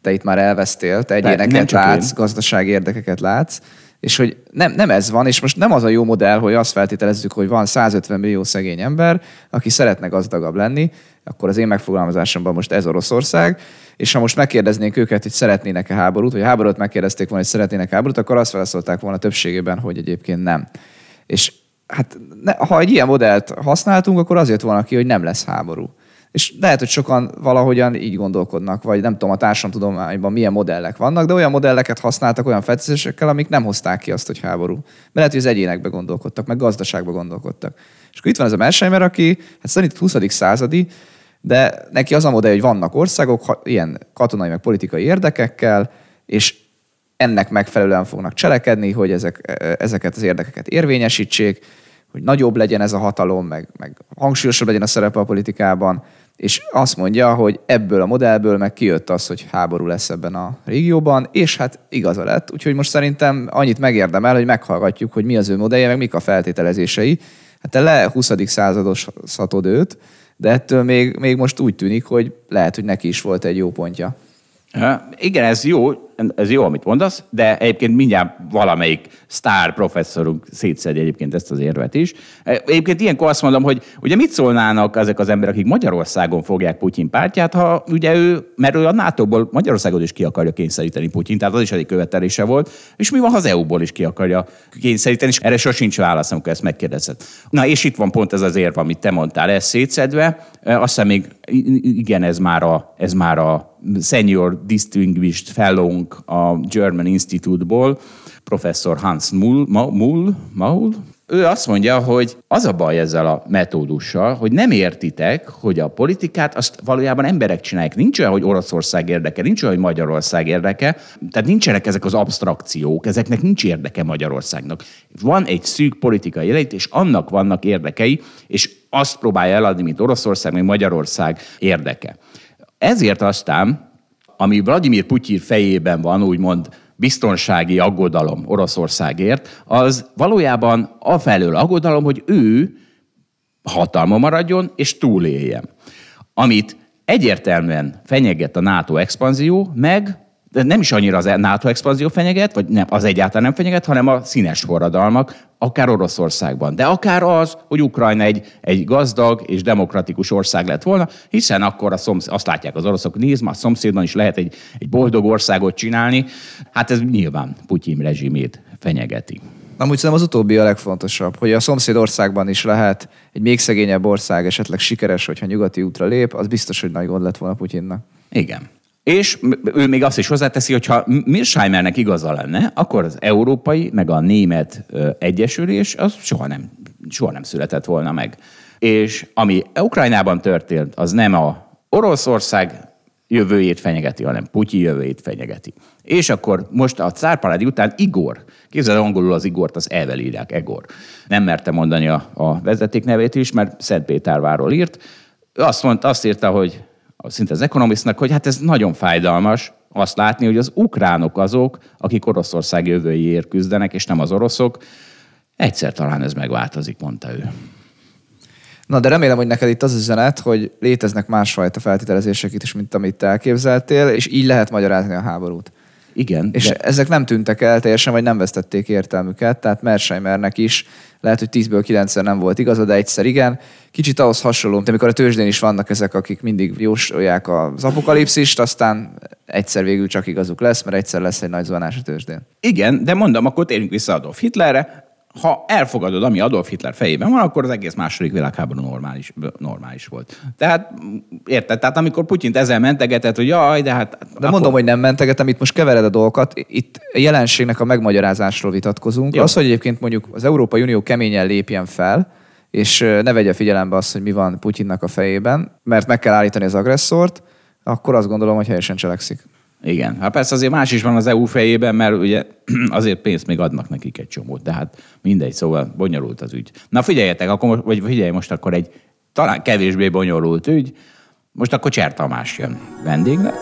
te itt már elvesztél, te egyéneket látsz, én. gazdasági érdekeket látsz, és hogy nem, nem ez van, és most nem az a jó modell, hogy azt feltételezzük, hogy van 150 millió szegény ember, aki szeretne gazdagabb lenni, akkor az én megfogalmazásomban most ez Oroszország, és ha most megkérdeznénk őket, hogy szeretnének-e háborút, vagy háborút megkérdezték volna, hogy szeretnének háborút, akkor azt válaszolták volna többségében, hogy egyébként nem. És hát ne, ha egy ilyen modellt használtunk, akkor azért van ki, hogy nem lesz háború. És lehet, hogy sokan valahogyan így gondolkodnak, vagy nem tudom, a társadalomtudományban milyen modellek vannak, de olyan modelleket használtak olyan feltételezésekkel, amik nem hozták ki azt, hogy háború. Mert lehet, hogy az egyénekbe gondolkodtak, meg gazdaságba gondolkodtak. És akkor itt van ez a Mersheimer, aki hát szerint 20. századi, de neki az a modell, hogy vannak országok ilyen katonai meg politikai érdekekkel, és ennek megfelelően fognak cselekedni, hogy ezek, ezeket az érdekeket érvényesítsék, hogy nagyobb legyen ez a hatalom, meg, meg hangsúlyosabb legyen a szerepe a politikában, és azt mondja, hogy ebből a modellből meg kijött az, hogy háború lesz ebben a régióban, és hát igaza lett, úgyhogy most szerintem annyit megérdemel, hogy meghallgatjuk, hogy mi az ő modellje, meg mik a feltételezései. Hát te le 20. százados szatod őt, de ettől még, még most úgy tűnik, hogy lehet, hogy neki is volt egy jó pontja. Igen, ez jó, ez jó, amit mondasz, de egyébként mindjárt valamelyik sztár professzorunk szétszedi egyébként ezt az érvet is. Egyébként ilyenkor azt mondom, hogy ugye mit szólnának ezek az emberek, akik Magyarországon fogják Putyin pártját, ha ugye ő, mert ő a NATO-ból Magyarországot is ki akarja kényszeríteni Putyin, tehát az is egy követelése volt, és mi van, ha az EU-ból is ki akarja kényszeríteni, és erre sosincs válasz, amikor ezt megkérdezed. Na, és itt van pont ez az érv, amit te mondtál, ez szétszedve, azt hiszem még, igen, ez már a, ez már a Senior Distinguished fellow a German Institute-ból, professzor Hans Mull, Mull, Mull, ő azt mondja, hogy az a baj ezzel a metódussal, hogy nem értitek, hogy a politikát azt valójában emberek csinálják. Nincs olyan, hogy Oroszország érdeke, nincs olyan, hogy Magyarország érdeke, tehát nincsenek ezek az abstrakciók, ezeknek nincs érdeke Magyarországnak. Van egy szűk politikai jelenlét, és annak vannak érdekei, és azt próbálja eladni, mint Oroszország, vagy Magyarország érdeke. Ezért aztán ami Vladimir Putyin fejében van, úgymond biztonsági aggodalom Oroszországért, az valójában afelől aggodalom, hogy ő hatalma maradjon és túléljen. Amit egyértelműen fenyeget a NATO expanzió, meg de nem is annyira az NATO expanzió fenyeget, vagy nem, az egyáltalán nem fenyeget, hanem a színes forradalmak, akár Oroszországban. De akár az, hogy Ukrajna egy, egy gazdag és demokratikus ország lett volna, hiszen akkor a szomsz, azt látják az oroszok, nézd, a szomszédban is lehet egy, egy boldog országot csinálni. Hát ez nyilván Putyin rezsimét fenyegeti. Amúgy szerintem az utóbbi a legfontosabb, hogy a szomszéd országban is lehet egy még szegényebb ország esetleg sikeres, hogyha nyugati útra lép, az biztos, hogy nagy gond lett volna Putyinnak. Igen. És ő még azt is hozzáteszi, hogy ha Mirsheimernek igaza lenne, akkor az európai, meg a német egyesülés az soha nem, soha nem született volna meg. És ami Ukrajnában történt, az nem a Oroszország jövőjét fenyegeti, hanem Putyi jövőjét fenyegeti. És akkor most a cárpaládi után Igor, képzeld angolul az Igort, az elvel írják, Egor. Nem merte mondani a, a vezeték nevét is, mert Szentpéterváról írt. Azt mondta, azt írta, hogy szinte az Economistnak, hogy hát ez nagyon fájdalmas azt látni, hogy az ukránok azok, akik Oroszország jövőjéért küzdenek, és nem az oroszok. Egyszer talán ez megváltozik, mondta ő. Na, de remélem, hogy neked itt az üzenet, hogy léteznek másfajta feltételezések itt is, mint amit te elképzeltél, és így lehet magyarázni a háborút. Igen. És de... ezek nem tűntek el teljesen, vagy nem vesztették értelmüket, tehát Mersheimernek is lehet, hogy 10-ből 9 nem volt igaza, de egyszer igen. Kicsit ahhoz hasonló, mint amikor a tőzsdén is vannak ezek, akik mindig jósolják az apokalipszist, aztán egyszer végül csak igazuk lesz, mert egyszer lesz egy nagy zuhanás a tőzsdén. Igen, de mondom, akkor térjünk vissza Adolf Hitlerre ha elfogadod, ami Adolf Hitler fejében van, akkor az egész második világháború normális, normális volt. Tehát, érted? Tehát amikor Putyint ezzel mentegetett, hogy jaj, de hát... De akkor... mondom, hogy nem mentegetem, itt most kevered a dolgokat. Itt a jelenségnek a megmagyarázásról vitatkozunk. Jó. Az, hogy egyébként mondjuk az Európai Unió keményen lépjen fel, és ne vegye figyelembe azt, hogy mi van Putyinnak a fejében, mert meg kell állítani az agresszort, akkor azt gondolom, hogy helyesen cselekszik. Igen. Hát persze azért más is van az EU fejében, mert ugye [CLEARS THROAT] azért pénzt még adnak nekik egy csomót, tehát mindegy, szóval bonyolult az ügy. Na figyeljetek, akkor, vagy figyelj most akkor egy talán kevésbé bonyolult ügy, most akkor Cser Tamás jön vendégnek.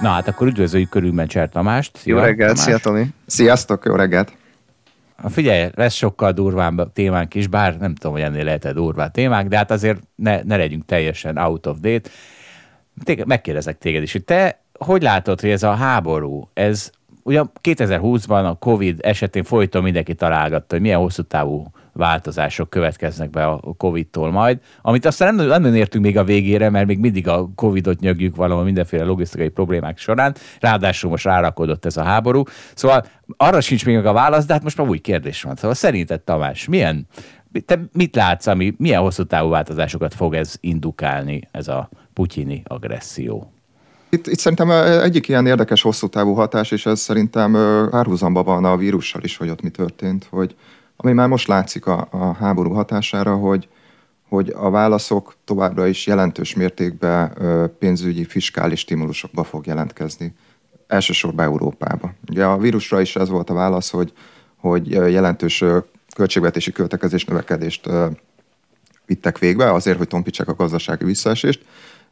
Na hát akkor üdvözöljük körülben Cser Tamást. Szia, jó reggelt, szia Tomi. Sziasztok, jó reggelt. Figyelj, lesz sokkal durvább témánk is, bár nem tudom, hogy ennél lehet-e durvább témánk, de hát azért ne, ne legyünk teljesen out of date. Téged, megkérdezek téged is, hogy te hogy látod, hogy ez a háború, ez ugye 2020-ban a Covid esetén folyton mindenki találgatta, hogy milyen hosszú távú változások következnek be a Covid-tól majd, amit aztán nem, nem értünk még a végére, mert még mindig a Covid-ot nyögjük valahol mindenféle logisztikai problémák során, ráadásul most rárakodott ez a háború. Szóval arra sincs még a válasz, de hát most már új kérdés van. Szóval szerinted Tamás, milyen, te mit látsz, ami, milyen hosszú távú változásokat fog ez indukálni, ez a putyini agresszió? Itt, itt szerintem egyik ilyen érdekes hosszú távú hatás, és ez szerintem árhuzamba van a vírussal is, hogy ott mi történt, hogy ami már most látszik a, a háború hatására, hogy, hogy a válaszok továbbra is jelentős mértékben pénzügyi, fiskális stimulusokba fog jelentkezni. Elsősorban Európába. Ugye a vírusra is ez volt a válasz, hogy, hogy jelentős költségvetési költekezés növekedést vittek végbe, azért, hogy tompítsák a gazdasági visszaesést,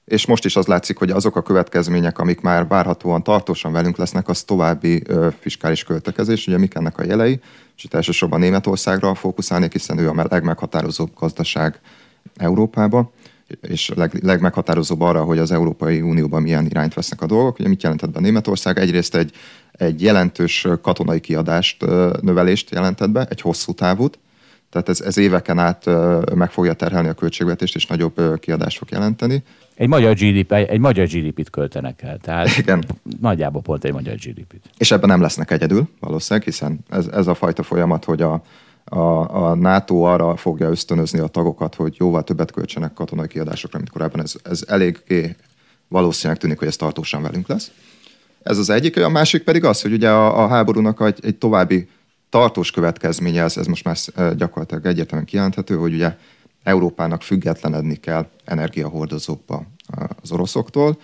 és most is az látszik, hogy azok a következmények, amik már várhatóan tartósan velünk lesznek, az további ö, fiskális költekezés. Ugye mik ennek a jelei? És itt elsősorban Németországra fókuszálnék, hiszen ő a legmeghatározóbb gazdaság Európába, és leg, legmeghatározóbb arra, hogy az Európai Unióban milyen irányt vesznek a dolgok. Ugye mit jelentett be Németország? Egyrészt egy, egy jelentős katonai kiadást, növelést jelentett be, egy hosszú távút, tehát ez, ez éveken át meg fogja terhelni a költségvetést, és nagyobb kiadást fog jelenteni. Egy magyar, GDP, egy magyar GDP-t költenek el, tehát Igen. nagyjából pont egy magyar GDP-t. És ebben nem lesznek egyedül valószínűleg, hiszen ez, ez a fajta folyamat, hogy a, a, a NATO arra fogja ösztönözni a tagokat, hogy jóval többet költsenek katonai kiadásokra, mint korábban. Ez, ez eléggé valószínűleg tűnik, hogy ez tartósan velünk lesz. Ez az egyik, a másik pedig az, hogy ugye a, a háborúnak egy, egy további tartós következménye, ez, ez most már gyakorlatilag egyértelműen kijelenthető, hogy ugye Európának függetlenedni kell energiahordozókba az oroszoktól.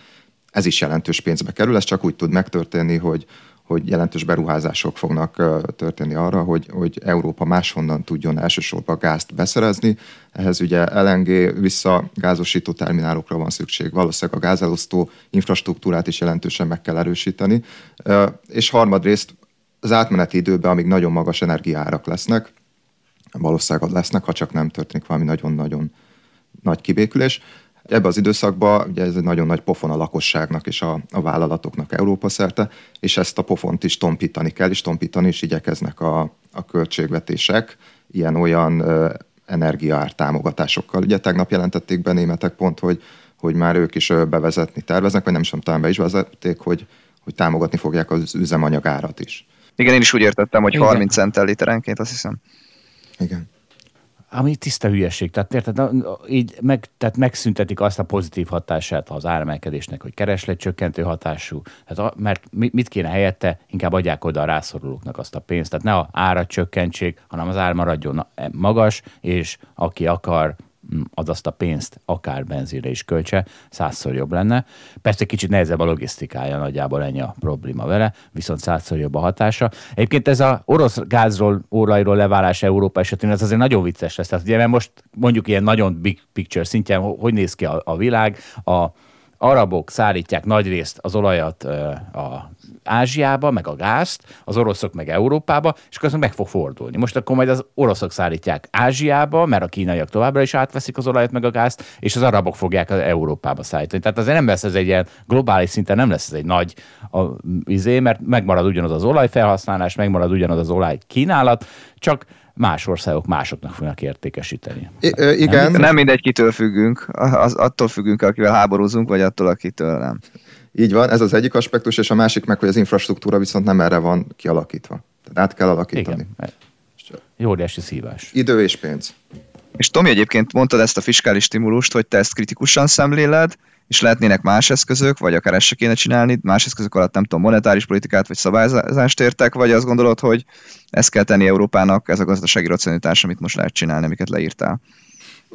Ez is jelentős pénzbe kerül, ez csak úgy tud megtörténni, hogy, hogy jelentős beruházások fognak történni arra, hogy, hogy Európa máshonnan tudjon elsősorban gázt beszerezni. Ehhez ugye LNG visszagázosító terminálokra van szükség, valószínűleg a gázelosztó infrastruktúrát is jelentősen meg kell erősíteni. És harmadrészt az átmeneti időben, amíg nagyon magas energiárak lesznek, valószínűleg lesznek, ha csak nem történik valami nagyon-nagyon nagy kibékülés. Ebbe az időszakban ugye ez egy nagyon nagy pofon a lakosságnak és a, a vállalatoknak Európa szerte, és ezt a pofont is tompítani kell, és tompítani is igyekeznek a, a költségvetések ilyen-olyan energiaár támogatásokkal. Ugye tegnap jelentették be németek pont, hogy, hogy már ők is bevezetni terveznek, vagy nem is talán be is vezették, hogy, hogy támogatni fogják az üzemanyagárat is. Igen, én is úgy értettem, hogy Igen. 30 centtel literenként, azt hiszem. Igen ami tiszta hülyeség. Tehát, érted, így meg, tehát megszüntetik azt a pozitív hatását az áremelkedésnek, hogy keresletcsökkentő hatású. Tehát, mert mit kéne helyette? Inkább adják oda a rászorulóknak azt a pénzt. Tehát ne a árat csökkentsék, hanem az ár maradjon magas, és aki akar az azt a pénzt akár benzinre is költse, százszor jobb lenne. Persze kicsit nehezebb a logisztikája, nagyjából ennyi a probléma vele, viszont százszor jobb a hatása. Egyébként ez a orosz gázról, órajról leválás Európa esetén, ez azért nagyon vicces lesz. Tehát ugye, mert most mondjuk ilyen nagyon big picture szintjén, hogy néz ki a, a világ, a arabok szállítják nagyrészt az olajat a Ázsiába, meg a gázt, az oroszok meg Európába, és akkor meg fog fordulni. Most akkor majd az oroszok szállítják Ázsiába, mert a kínaiak továbbra is átveszik az olajat meg a gázt, és az arabok fogják az Európába szállítani. Tehát azért nem lesz ez egy ilyen globális szinten, nem lesz ez egy nagy a, izé, mert megmarad ugyanaz az olajfelhasználás, megmarad ugyanaz az olaj kínálat, csak más országok másoknak fognak értékesíteni. I- igen. Nem, nem mindegy, kitől függünk. Az, attól függünk, akivel háborúzunk, vagy attól, akitől nem. Így van, ez az egyik aspektus, és a másik meg, hogy az infrastruktúra viszont nem erre van kialakítva. Tehát át kell alakítani. Igen. Jó óriási szívás. Idő és pénz. És Tomi egyébként mondtad ezt a fiskális stimulust, hogy te ezt kritikusan szemléled, és lehetnének más eszközök, vagy akár ezt se kéne csinálni, más eszközök alatt nem tudom, monetáris politikát vagy szabályzást értek, vagy azt gondolod, hogy ezt kell tenni Európának, ez a gazdasági racionalitás, amit most lehet csinálni, amiket leírtál?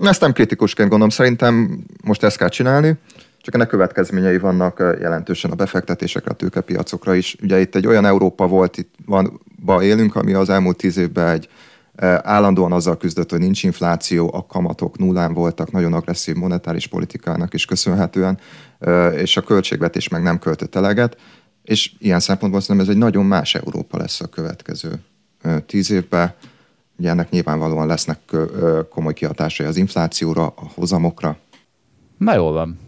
Ezt nem kritikusként gondolom, szerintem most ezt kell csinálni, csak ennek következményei vannak jelentősen a befektetésekre, a tőkepiacokra is. Ugye itt egy olyan Európa volt, itt van, ba élünk, ami az elmúlt tíz évben egy állandóan azzal küzdött, hogy nincs infláció, a kamatok nullán voltak, nagyon agresszív monetáris politikának is köszönhetően, és a költségvetés meg nem költött eleget, és ilyen szempontból szerintem ez egy nagyon más Európa lesz a következő tíz évben. Ugye ennek nyilvánvalóan lesznek komoly kihatásai az inflációra, a hozamokra. Na jól van.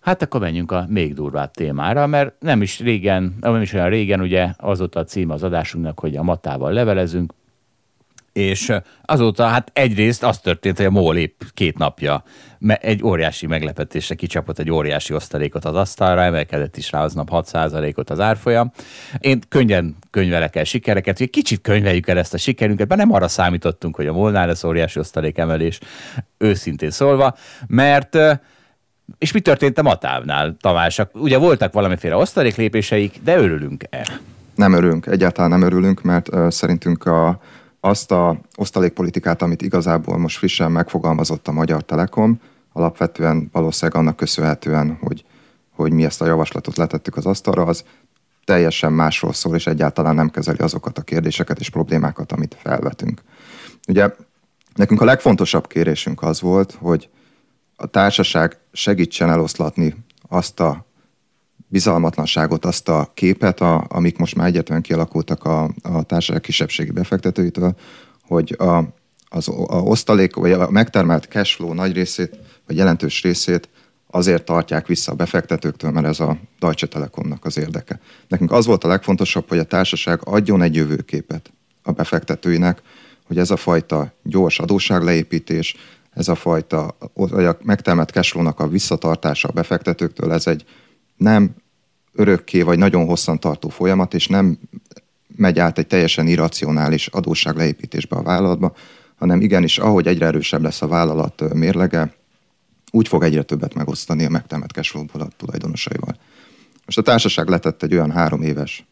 Hát akkor menjünk a még durvább témára, mert nem is régen, nem is olyan régen, ugye azóta a cím az adásunknak, hogy a matával levelezünk, és azóta hát egyrészt az történt, hogy a MOL épp két napja egy óriási meglepetésre kicsapott egy óriási osztalékot az asztalra, emelkedett is rá aznap 6%-ot az árfolyam. Én könnyen könyvelek el sikereket, hogy kicsit könyveljük el ezt a sikerünket, mert nem arra számítottunk, hogy a MOL-nál lesz óriási osztalékemelés, őszintén szólva, mert és mi történt a Matávnál, Tamás? Ugye voltak valamiféle osztaléklépéseik, de örülünk-e? Nem örülünk, egyáltalán nem örülünk, mert uh, szerintünk a, azt a osztalékpolitikát, amit igazából most frissen megfogalmazott a Magyar Telekom, alapvetően valószínűleg annak köszönhetően, hogy, hogy mi ezt a javaslatot letettük az asztalra, az teljesen másról szól, és egyáltalán nem kezeli azokat a kérdéseket és problémákat, amit felvetünk. Ugye nekünk a legfontosabb kérésünk az volt, hogy a társaság segítsen eloszlatni azt a bizalmatlanságot, azt a képet, a, amik most már egyetlen kialakultak a, a társaság kisebbségi befektetőitől, hogy a, az a osztalék, vagy a megtermelt cashflow nagy részét, vagy jelentős részét azért tartják vissza a befektetőktől, mert ez a Deutsche Telekomnak az érdeke. Nekünk az volt a legfontosabb, hogy a társaság adjon egy jövőképet a befektetőinek, hogy ez a fajta gyors adósságleépítés, ez a fajta a megtermelt cashflow-nak a visszatartása a befektetőktől, ez egy nem örökké vagy nagyon hosszan tartó folyamat, és nem megy át egy teljesen irracionális adósságleépítésbe a vállalatba, hanem igenis, ahogy egyre erősebb lesz a vállalat mérlege, úgy fog egyre többet megosztani a megtermelt cashflow-ból a tulajdonosaival. Most a társaság letett egy olyan három éves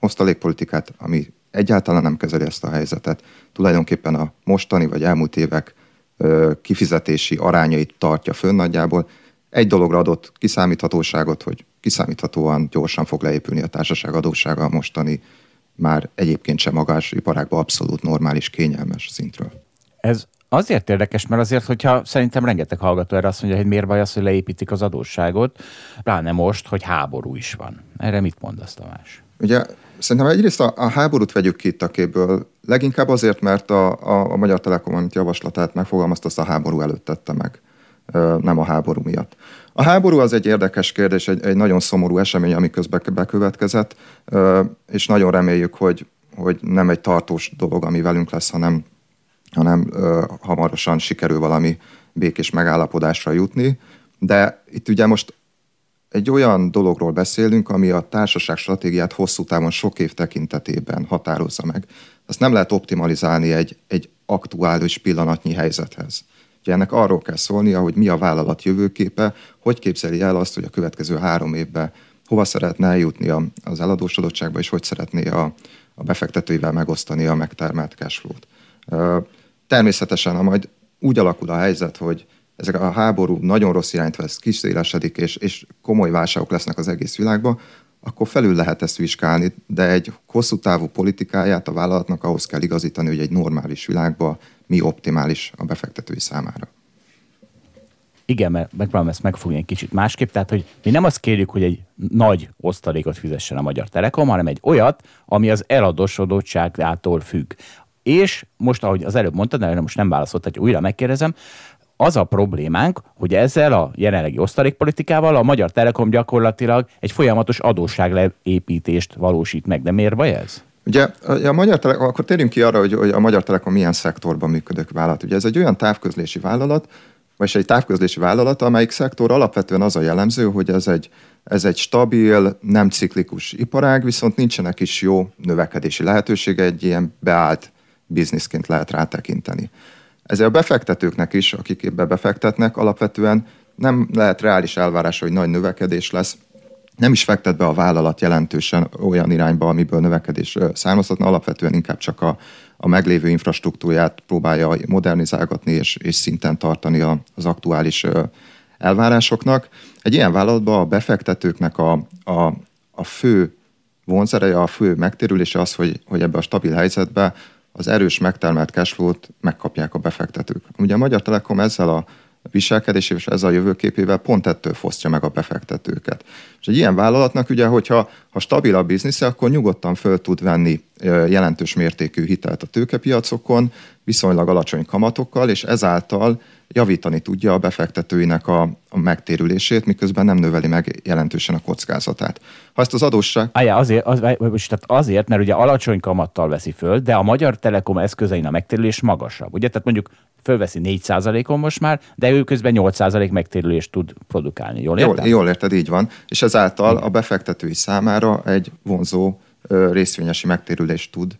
osztalékpolitikát, ami egyáltalán nem kezeli ezt a helyzetet. Tulajdonképpen a mostani vagy elmúlt évek kifizetési arányait tartja fönn nagyjából. Egy dologra adott kiszámíthatóságot, hogy kiszámíthatóan gyorsan fog leépülni a társaság adóssága a mostani már egyébként sem magás iparágban abszolút normális, kényelmes szintről. Ez azért érdekes, mert azért, hogyha szerintem rengeteg hallgató erre azt mondja, hogy miért baj az, hogy leépítik az adósságot, pláne most, hogy háború is van. Erre mit mondasz, Tamás? Ugye Szerintem egyrészt a, a háborút vegyük ki itt a képből, leginkább azért, mert a, a, a Magyar Telekom, amit javaslatát megfogalmazta, azt a háború előtt tette meg. Nem a háború miatt. A háború az egy érdekes kérdés, egy, egy nagyon szomorú esemény, ami közben bekövetkezett, és nagyon reméljük, hogy, hogy nem egy tartós dolog, ami velünk lesz, hanem, hanem hamarosan sikerül valami békés megállapodásra jutni. De itt ugye most egy olyan dologról beszélünk, ami a társaság stratégiát hosszú távon sok év tekintetében határozza meg. Azt nem lehet optimalizálni egy, egy aktuális pillanatnyi helyzethez. Ugye ennek arról kell szólnia, hogy mi a vállalat jövőképe, hogy képzeli el azt, hogy a következő három évben hova szeretne eljutni az eladósodottságba, és hogy szeretné a, a befektetőivel megosztani a megtermelt cashflow-t. Természetesen, ha majd úgy alakul a helyzet, hogy ezek a háború nagyon rossz irányt vesz, kiszélesedik, és, és komoly válságok lesznek az egész világban, akkor felül lehet ezt vizsgálni, de egy hosszú távú politikáját a vállalatnak ahhoz kell igazítani, hogy egy normális világban mi optimális a befektetői számára. Igen, mert megpróbálom ezt megfogni egy kicsit másképp, tehát hogy mi nem azt kérjük, hogy egy nagy osztalékot fizessen a Magyar Telekom, hanem egy olyat, ami az eladósodottságától függ. És most, ahogy az előbb mondtad, de most nem válaszolt, hogy újra megkérdezem, az a problémánk, hogy ezzel a jelenlegi osztalékpolitikával a Magyar Telekom gyakorlatilag egy folyamatos adósságleépítést valósít meg. De miért baj ez? Ugye a Magyar Telekom, akkor térjünk ki arra, hogy, hogy a Magyar Telekom milyen szektorban működő vállalat. Ugye ez egy olyan távközlési vállalat, vagy egy távközlési vállalat, amelyik szektor alapvetően az a jellemző, hogy ez egy, ez egy stabil, nem ciklikus iparág, viszont nincsenek is jó növekedési lehetősége, egy ilyen beállt bizniszként lehet rátekinteni. Ezért a befektetőknek is, akik ebbe befektetnek, alapvetően nem lehet reális elvárás, hogy nagy növekedés lesz, nem is fektet be a vállalat jelentősen olyan irányba, amiből növekedés származhatna, alapvetően inkább csak a, a meglévő infrastruktúrát próbálja modernizálgatni és, és szinten tartani a, az aktuális elvárásoknak. Egy ilyen vállalatban a befektetőknek a, a, a fő vonzereje, a fő megtérülése az, hogy, hogy ebbe a stabil helyzetbe az erős megtermelt cashflow-t megkapják a befektetők. Ugye a Magyar Telekom ezzel a viselkedésével és ezzel a jövőképével pont ettől fosztja meg a befektetőket. És egy ilyen vállalatnak ugye, hogyha ha stabil a biznisze, akkor nyugodtan föl tud venni jelentős mértékű hitelt a tőkepiacokon, viszonylag alacsony kamatokkal, és ezáltal javítani tudja a befektetőinek a, a megtérülését, miközben nem növeli meg jelentősen a kockázatát. Ha ezt az adósság... Ájá, azért, az, tehát azért, mert ugye alacsony kamattal veszi föl, de a Magyar Telekom eszközein a megtérülés magasabb. Ugye, tehát mondjuk fölveszi 4%-on most már, de ő közben 8% megtérülést tud produkálni. Jól érted? Jól, jól érted, így van. És ezáltal a befektetői számára egy vonzó részvényesi megtérülést tud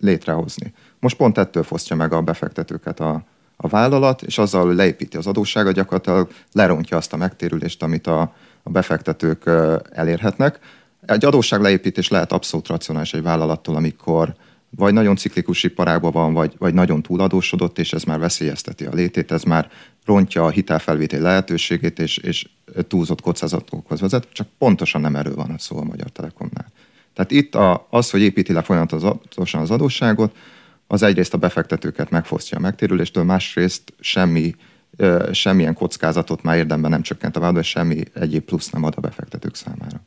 létrehozni. Most pont ettől fosztja meg a befektetőket a, a vállalat, és azzal leépíti az adósságot, gyakorlatilag lerontja azt a megtérülést, amit a, a befektetők elérhetnek. Egy adósság leépítés lehet abszolút racionális egy vállalattól, amikor vagy nagyon ciklikus iparágban van, vagy, vagy nagyon túladósodott, és ez már veszélyezteti a létét, ez már rontja a hitelfelvétel lehetőségét, és, és túlzott kockázatokhoz vezet, csak pontosan nem erről van a szó a Magyar Telekomnál. Tehát itt a, az, hogy építi le folyamatosan az adósságot, az egyrészt a befektetőket megfosztja a megtérüléstől, másrészt semmi, semmilyen kockázatot már érdemben nem csökkent a vállalat, semmi egyéb plusz nem ad a befektetők számára.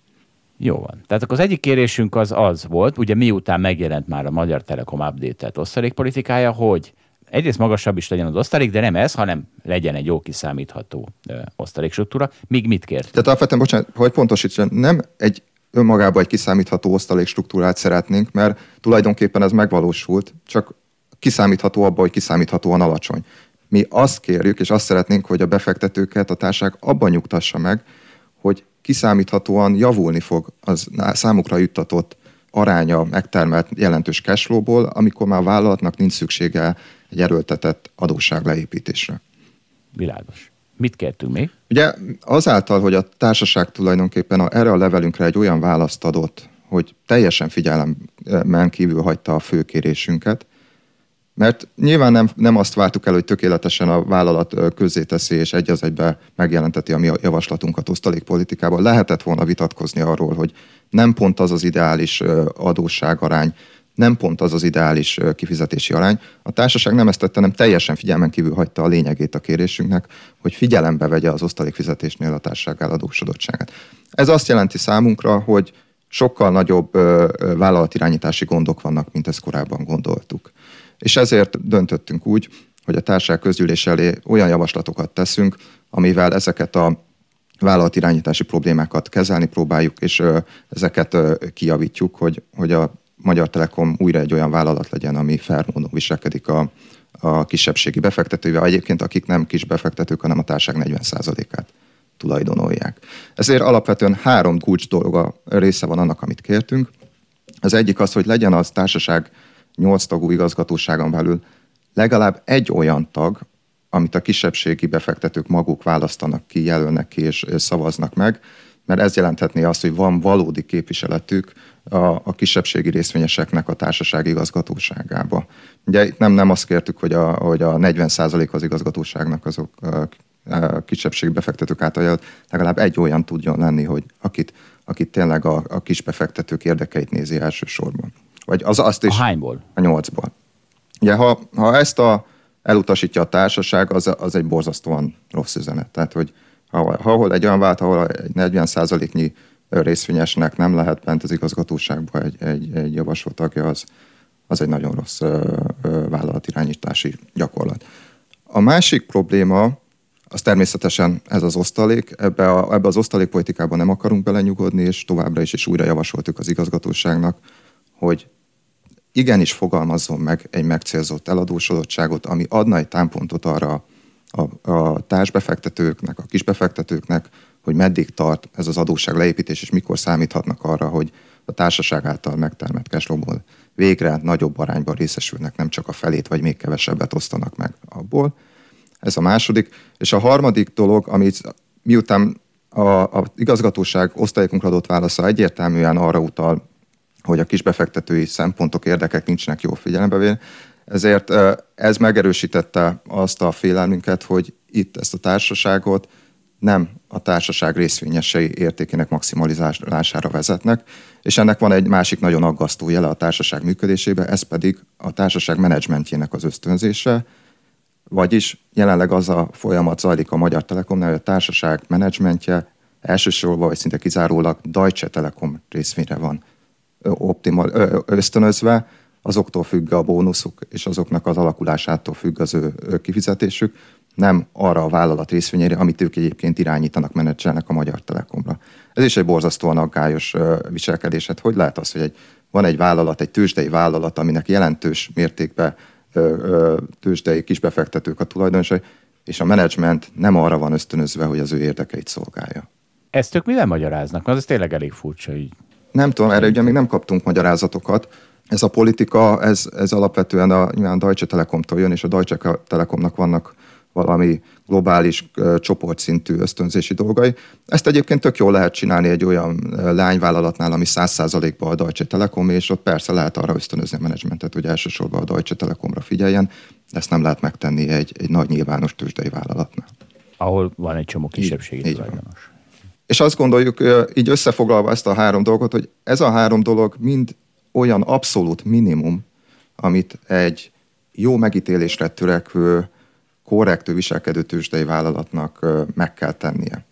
Jó van. Tehát akkor az egyik kérésünk az az volt, ugye miután megjelent már a Magyar Telekom update-et osztalékpolitikája, hogy egyrészt magasabb is legyen az osztalék, de nem ez, hanem legyen egy jó kiszámítható osztalékstruktúra. Míg mit kért? Tehát alapvetően, bocsánat, hogy pontosítson, nem egy önmagában egy kiszámítható osztalékstruktúrát szeretnénk, mert tulajdonképpen ez megvalósult, csak kiszámítható abban, hogy kiszámíthatóan alacsony. Mi azt kérjük, és azt szeretnénk, hogy a befektetőket a társaság abban nyugtassa meg, hogy kiszámíthatóan javulni fog az számukra juttatott aránya megtermelt jelentős cashflow-ból, amikor már vállalatnak nincs szüksége egy erőltetett adósság leépítésre. Világos. Mit kértünk még? Ugye azáltal, hogy a társaság tulajdonképpen a, erre a levelünkre egy olyan választ adott, hogy teljesen figyelemen kívül hagyta a főkérésünket, mert nyilván nem, nem azt vártuk el, hogy tökéletesen a vállalat közzéteszi és egy az egybe megjelenteti a mi javaslatunkat osztalékpolitikában. Lehetett volna vitatkozni arról, hogy nem pont az az ideális adósságarány, nem pont az az ideális kifizetési arány. A társaság nem ezt tette, hanem teljesen figyelmen kívül hagyta a lényegét a kérésünknek, hogy figyelembe vegye az osztalékfizetésnél a társaság eladósodottságát. Ez azt jelenti számunkra, hogy sokkal nagyobb vállalatirányítási gondok vannak, mint ezt korábban gondoltuk. És ezért döntöttünk úgy, hogy a társaság közgyűlés elé olyan javaslatokat teszünk, amivel ezeket a vállalatirányítási problémákat kezelni próbáljuk, és ezeket kijavítjuk, hogy, hogy a Magyar Telekom újra egy olyan vállalat legyen, ami fair módon viselkedik a, a kisebbségi befektetővel, egyébként akik nem kis befektetők, hanem a társág 40%-át tulajdonolják. Ezért alapvetően három kulcs dolga része van annak, amit kértünk. Az egyik az, hogy legyen az társaság 8 tagú igazgatóságon belül legalább egy olyan tag, amit a kisebbségi befektetők maguk választanak ki, jelölnek ki és szavaznak meg, mert ez jelenthetné azt, hogy van valódi képviseletük a, a kisebbségi részvényeseknek a társaság igazgatóságába. Ugye itt nem, nem azt kértük, hogy a, hogy a 40% az igazgatóságnak azok a, kisebbségi befektetők által legalább egy olyan tudjon lenni, hogy akit, akit tényleg a, a kis befektetők érdekeit nézi elsősorban. Vagy az, azt is, a hányból? A nyolcból. Ugye, ha, ha ezt a, elutasítja a társaság, az, az egy borzasztóan rossz üzenet. Tehát, hogy ha, ahol egy olyan vált, ahol egy 40 nyi részvényesnek nem lehet bent az igazgatóságban egy, egy, egy javasolt tagja, az, az egy nagyon rossz ö, ö, vállalatirányítási gyakorlat. A másik probléma, az természetesen ez az osztalék. Ebbe, a, ebbe az osztalékpolitikában nem akarunk belenyugodni, és továbbra is, is újra javasoltuk az igazgatóságnak, hogy igenis fogalmazzon meg egy megcélzott eladósodottságot, ami adna egy támpontot arra a, a társbefektetőknek, a kisbefektetőknek, hogy meddig tart ez az adósság leépítés, és mikor számíthatnak arra, hogy a társaság által megtermett cashflow végre nagyobb arányban részesülnek, nem csak a felét, vagy még kevesebbet osztanak meg abból. Ez a második. És a harmadik dolog, amit miután a, a igazgatóság osztályunkra adott válasza egyértelműen arra utal, hogy a kisbefektetői szempontok, érdekek nincsenek jó figyelembe ezért ez megerősítette azt a félelmünket, hogy itt ezt a társaságot nem a társaság részvényesei értékének maximalizálására vezetnek, és ennek van egy másik nagyon aggasztó jele a társaság működésébe, ez pedig a társaság menedzsmentjének az ösztönzése, vagyis jelenleg az a folyamat zajlik a Magyar Telekomnál, hogy a társaság menedzsmentje elsősorban, vagy szinte kizárólag Deutsche Telekom részvényre van optimal, ösztönözve, azoktól függ a bónuszuk, és azoknak az alakulásától függ az ő kifizetésük, nem arra a vállalat részvényére, amit ők egyébként irányítanak, menedzselnek a Magyar Telekomra. Ez is egy borzasztóan aggályos viselkedés. Hát hogy lehet az, hogy egy, van egy vállalat, egy tőzsdei vállalat, aminek jelentős mértékben tőzsdei kisbefektetők a tulajdonosai, és a menedzsment nem arra van ösztönözve, hogy az ő érdekeit szolgálja. Ezt ők mivel magyaráznak? Az ez tényleg elég furcsa így. Nem tudom, erre ugye még nem kaptunk magyarázatokat. Ez a politika, ez, ez alapvetően a, a Deutsche Telekomtól jön, és a Deutsche Telekomnak vannak valami globális csoportszintű ösztönzési dolgai. Ezt egyébként tök jól lehet csinálni egy olyan lányvállalatnál, ami 100%-ban a Deutsche Telekom, és ott persze lehet arra ösztönözni a menedzsmentet, hogy elsősorban a Deutsche Telekomra figyeljen, de ezt nem lehet megtenni egy, egy nagy nyilvános tőzsdei vállalatnál. Ahol van egy csomó kisebbségi tulajdonos. És azt gondoljuk, így összefoglalva ezt a három dolgot, hogy ez a három dolog mind olyan abszolút minimum, amit egy jó megítélésre törekvő, korrektő viselkedő tőzsdei vállalatnak meg kell tennie.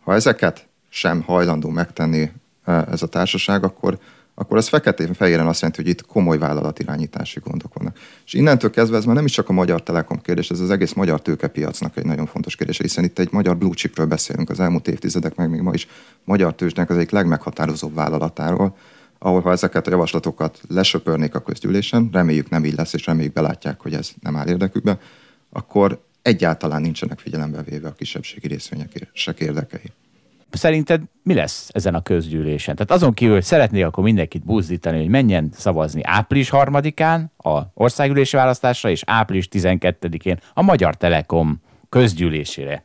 Ha ezeket sem hajlandó megtenni ez a társaság, akkor, akkor ez feketén-fehéren azt jelenti, hogy itt komoly vállalatirányítási gondok vannak. És innentől kezdve ez már nem is csak a Magyar Telekom kérdés, ez az egész magyar tőkepiacnak egy nagyon fontos kérdés, hiszen itt egy magyar blue chipről beszélünk az elmúlt évtizedek, meg még ma is magyar tőzsdének az egyik legmeghatározóbb vállalatáról, ahol ha ezeket a javaslatokat lesöpörnék a közgyűlésen, reméljük nem így lesz, és reméljük belátják, hogy ez nem áll érdekükbe, akkor egyáltalán nincsenek figyelembe véve a kisebbségi részvények érdekei. Szerinted mi lesz ezen a közgyűlésen? Tehát azon kívül, hogy szeretné akkor mindenkit buzdítani, hogy menjen szavazni április harmadikán a országgyűlési választásra, és április 12-én a Magyar Telekom közgyűlésére.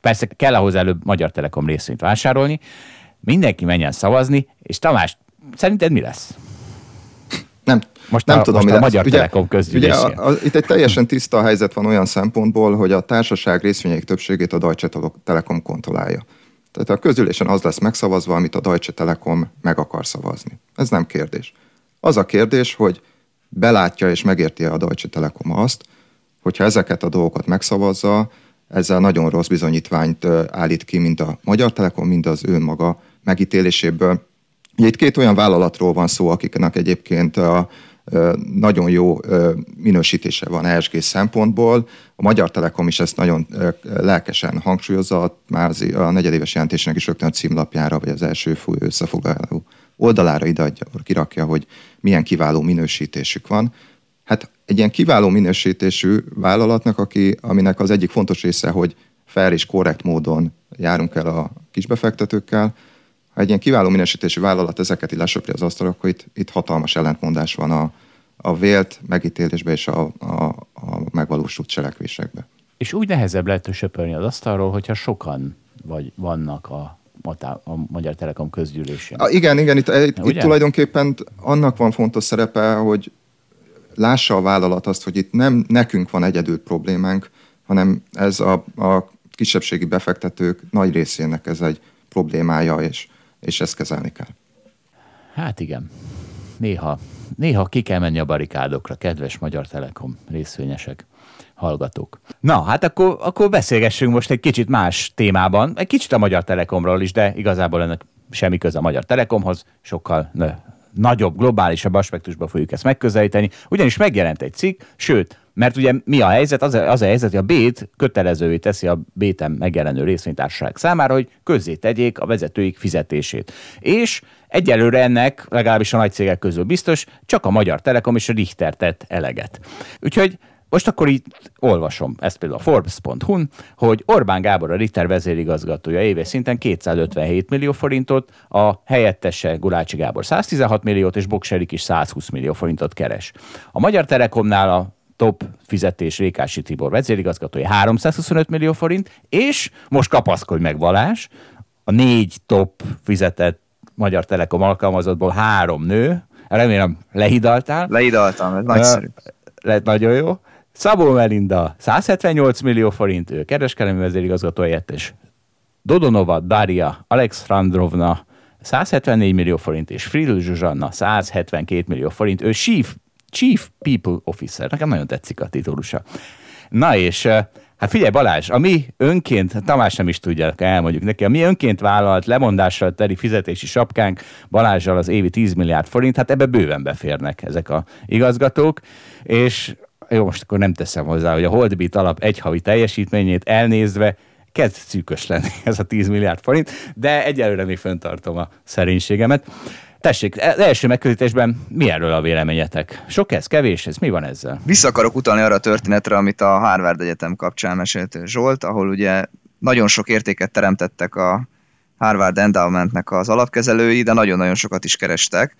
Persze kell ahhoz előbb Magyar Telekom részvényt vásárolni. Mindenki menjen szavazni, és Tamás, szerinted mi lesz? Nem, most nem a, tudom, most a Magyar ugye, Telekom Ugye a, a, itt egy teljesen tiszta helyzet van olyan szempontból, hogy a társaság részvények többségét a Deutsche Telekom kontrollálja. Tehát a közülésen az lesz megszavazva, amit a Deutsche Telekom meg akar szavazni. Ez nem kérdés. Az a kérdés, hogy belátja és megérti a Deutsche Telekom azt, hogyha ezeket a dolgokat megszavazza, ezzel nagyon rossz bizonyítványt állít ki, mint a Magyar Telekom, mind az ő maga megítéléséből. Itt két olyan vállalatról van szó, akiknek egyébként a, nagyon jó minősítése van ESG szempontból. A Magyar Telekom is ezt nagyon lelkesen hangsúlyozza, már a negyedéves jelentésének is rögtön a címlapjára, vagy az első összefoglaló oldalára ideadja, kirakja, hogy milyen kiváló minősítésük van. Hát egy ilyen kiváló minősítésű vállalatnak, aki, aminek az egyik fontos része, hogy fair és korrekt módon járunk el a kisbefektetőkkel, ha egy ilyen kiváló minősítésű vállalat ezeket így lesöpri az asztalra, akkor itt, itt hatalmas ellentmondás van a, a vélt megítélésbe és a, a, a megvalósult cselekvésekbe. És úgy nehezebb lehet söpörni az asztalról, hogyha sokan vagy vannak a, a Magyar Telekom közgyűlésén. A, igen, igen, itt, itt, itt tulajdonképpen annak van fontos szerepe, hogy lássa a vállalat azt, hogy itt nem nekünk van egyedül problémánk, hanem ez a, a kisebbségi befektetők nagy részének ez egy problémája, és, és ezt kezelni kell. Hát igen. Néha, néha ki kell menni a barikádokra, kedves Magyar Telekom részvényesek, hallgatók. Na, hát akkor, akkor beszélgessünk most egy kicsit más témában, egy kicsit a Magyar Telekomról is, de igazából ennek semmi köze a Magyar Telekomhoz, sokkal nö, nagyobb, globálisabb aspektusban fogjuk ezt megközelíteni, ugyanis megjelent egy cikk, sőt, mert ugye mi a helyzet? Az a, az a helyzet, hogy a B-t kötelezővé teszi a B-ten megjelenő részvénytársaság számára, hogy közzé tegyék a vezetőik fizetését. És egyelőre ennek, legalábbis a nagy cégek közül biztos, csak a Magyar Telekom és a Richter tett eleget. Úgyhogy most akkor itt olvasom, ezt például a Forbes.hu-n, hogy Orbán Gábor a Ritter vezérigazgatója éves szinten 257 millió forintot, a helyettese Gulácsi Gábor 116 milliót, és Bokserik is 120 millió forintot keres. A Magyar Telekomnál a top fizetés Rékási Tibor vezérigazgatója 325 millió forint, és most kapaszkodj meg Balázs, a négy top fizetett Magyar Telekom alkalmazottból három nő, remélem lehidaltál. Lehidaltam, ez nagyszerű. Lett nagyon jó. Szabó Melinda 178 millió forint, ő kereskedelmi vezérigazgató helyettes. Dodonova Daria Alexandrovna 174 millió forint, és Fridl Zsuzsanna 172 millió forint, ő Chief, Chief People Officer. Nekem nagyon tetszik a titulusa. Na és Hát figyelj Balázs, a mi önként, Tamás nem is tudja, elmondjuk neki, a mi önként vállalt lemondással teli fizetési sapkánk Balázsral az évi 10 milliárd forint, hát ebbe bőven beférnek ezek a igazgatók, és jó, most akkor nem teszem hozzá, hogy a Holdbit alap egy havi teljesítményét elnézve kezd szűkös lenni ez a 10 milliárd forint, de egyelőre még föntartom a szerénységemet. Tessék, e, első megközelítésben mi erről a véleményetek? Sok ez, kevés ez? Mi van ezzel? Vissza akarok utalni arra a történetre, amit a Harvard Egyetem kapcsán mesélt Zsolt, ahol ugye nagyon sok értéket teremtettek a Harvard Endowmentnek az alapkezelői, de nagyon-nagyon sokat is kerestek